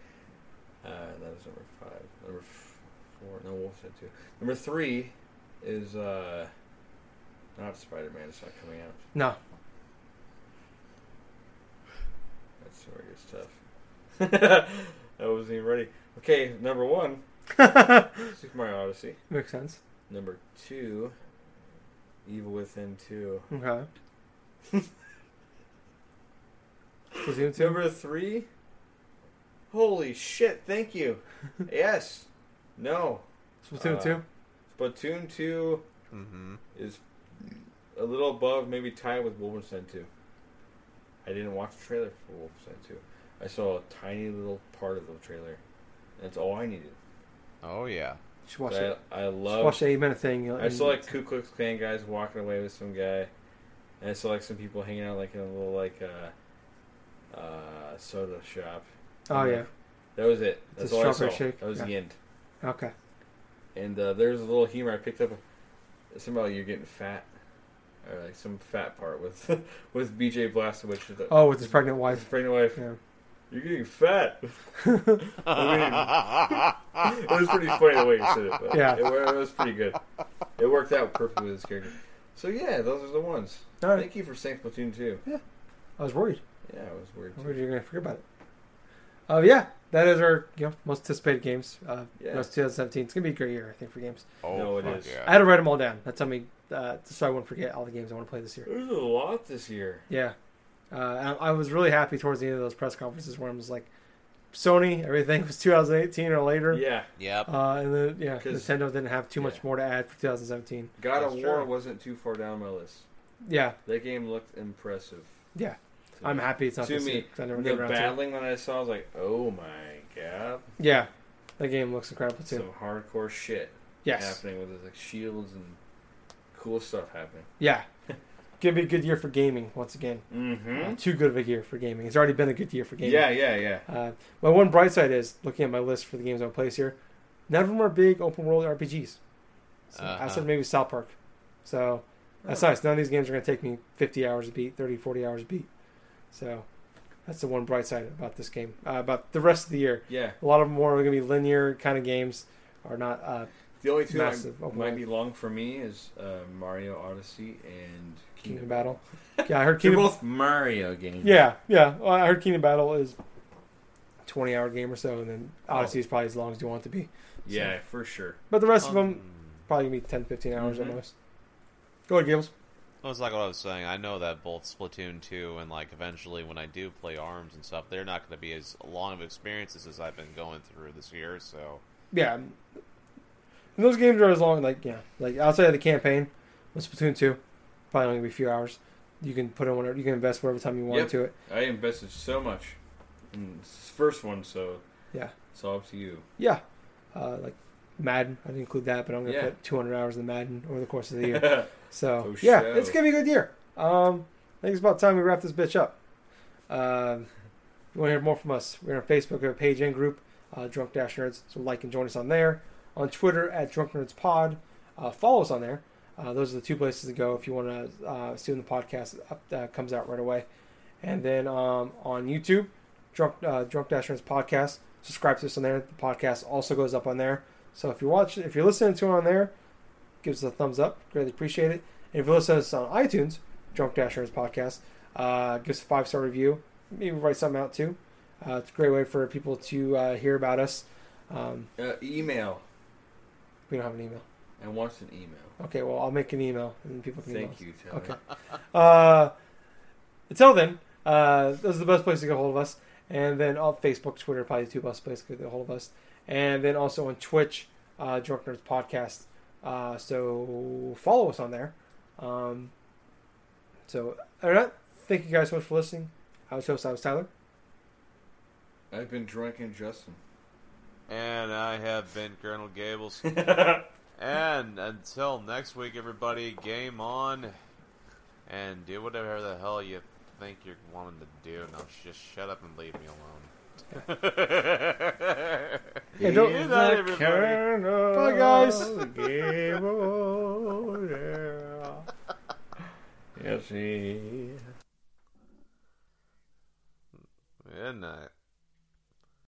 uh, that was number five. Number f- four, no Wolfenstein 2. Number three is uh, not Spider Man. It's not coming out. No. That's where it gets tough. I wasn't even ready. Okay, number one, Super Mario Odyssey. Makes sense. Number two, Evil Within 2. Okay. Splatoon two. Number three, holy shit, thank you. yes. No. Splatoon uh, two. Splatoon 2 Mm-hmm. is a little above, maybe tied with Wolfenstein 2. I didn't watch the trailer for Wolfenstein 2. I saw a tiny little part of the trailer. That's all I needed. Oh yeah. You should watch it. I, I Just love watch the eight minute thing. I saw like Ku Klux Klan guys walking away with some guy, and I saw like some people hanging out like in a little like uh, uh, soda shop. Oh And, yeah. like, that was it. It's That's all I saw. shake? That was Yeah. the end. Okay. And uh, there's a little humor I picked up. Somehow you're getting fat, or like some fat part with with BJ Blazkowicz. the- Oh, with his pregnant his wife. pregnant wife. Yeah. You're getting fat. it was pretty funny the way you said it. But Yeah. it, it was pretty good. It worked out perfectly with his character. So yeah, those are the ones. All right. Thank you for saying Splatoon two. Yeah, I was worried. Yeah, I was worried. I was worried you were gonna forget about it. Uh, yeah, that is our you know most anticipated games. Uh, Yeah. that's 2017. It's gonna be a great year, I think, for games. Oh, No, it fuck is. Yeah. I had to write them all down. That's how me, uh, so I wouldn't forget all the games I want to play this year. There's a lot this year. Yeah, uh, I, I was really happy towards the end of those press conferences where I was like, Sony, everything was 2018 or later. Yeah, yeah. Uh, and then yeah, 'Cause- Nintendo didn't have too much yeah. more to add for 2017. God That's of War true. wasn't too far down my list. Yeah, That game looked impressive. yeah, to I'm me. happy it's not To this me, year 'cause I never The get around to it. battling that I saw, I was like, oh my god. Yeah, that game looks incredible too. Some hardcore shit yes, happening with like shields and cool stuff happening. yeah, gonna be a good year for gaming once again. Mm-hmm. Uh, too good of a year for gaming. It's already been a good year for gaming. Yeah, yeah, yeah. Uh, my one bright side is looking at my list for the games I will play this year. None of them are big open world RPGs. So Uh-huh. Outside maybe South Park. So that's nice. None of these games are going to take me 50 hours to beat, 30, 40 hours to beat. So that's the one bright side about this game. Uh, about the rest of the year, Yeah. a lot of them more are going to be linear kind of games. Are not. Uh, The only two that Massive open might be long for me is uh, Mario Odyssey and Kingdom Kingdom Battle. Yeah, I heard They're Kingdom. both Mario games. Yeah, yeah. Well, I heard Kingdom Battle is 20 hour game or so, and then Oh. Odyssey is probably as long as you want it to be. Yeah, for sure. But the rest of them Um, probably gonna be 10, 15 hours Mhm. at most. Go ahead, Gables. Well, it's like what I was saying. I know that both Splatoon 2 and like eventually when I do play ARMS and stuff, they're not going to be as long of experiences as I've been going through this year. So Yeah. And those games are as long, like, yeah. Like, outside of the campaign, with Splatoon 2, probably only gonna be a few hours. You can put in whatever, you can invest whatever time you want Yep. into it. I invested so much in this first one, so Yeah. it's all up to you. Yeah. Uh, like, Madden, I didn't include that, but I'm gonna Yeah. put 200 hours in Madden over the course of the year. So, Oh, yeah, show. it's gonna be a good year. Um, I think it's about time we wrap this bitch up. If you want to hear more from us, we're on Facebook, we have a page and group, uh, Drunk Dash Nerds. So like and join us on there. On Twitter at Drunk Nerds Pod. Uh, follow us on there. Uh, those are the two places to go if you want to uh, see when the podcast up, uh, comes out right away. And then um, on YouTube, Drunk uh, Drunk Dash Nerds Podcast. Subscribe to us on there. The podcast also goes up on there. So if you're watching, if you're listening to it on there, give us a thumbs up. Greatly appreciate it. And if you listen to us on iTunes, Drunk Dash Nerds Podcast, uh, give us a five star review. Maybe write something out too. Uh, it's a great way for people to uh, hear about us. Um, Uh, email. we don't have an email. I want an email. Okay, well I'll make an email and people can Thank you, Taylor. Okay. Uh, until then, uh, those are the best places to get a hold of us. And then on Facebook, Twitter, probably the two best places to get a hold of us. And then also on Twitch, uh, Drunk Nerds Podcast. Uh, so follow us on there. Um, so, all right. Thank you guys so much for listening. I was host, I was Tyler. I've been drunken Justin. And I have been Colonel Gables. and until next week, everybody, game on and do whatever the hell you think you're wanting to do. Now just shut up and leave me alone. Hey, don't- Good night, everybody. Bye, guys. Yes, he. Good night.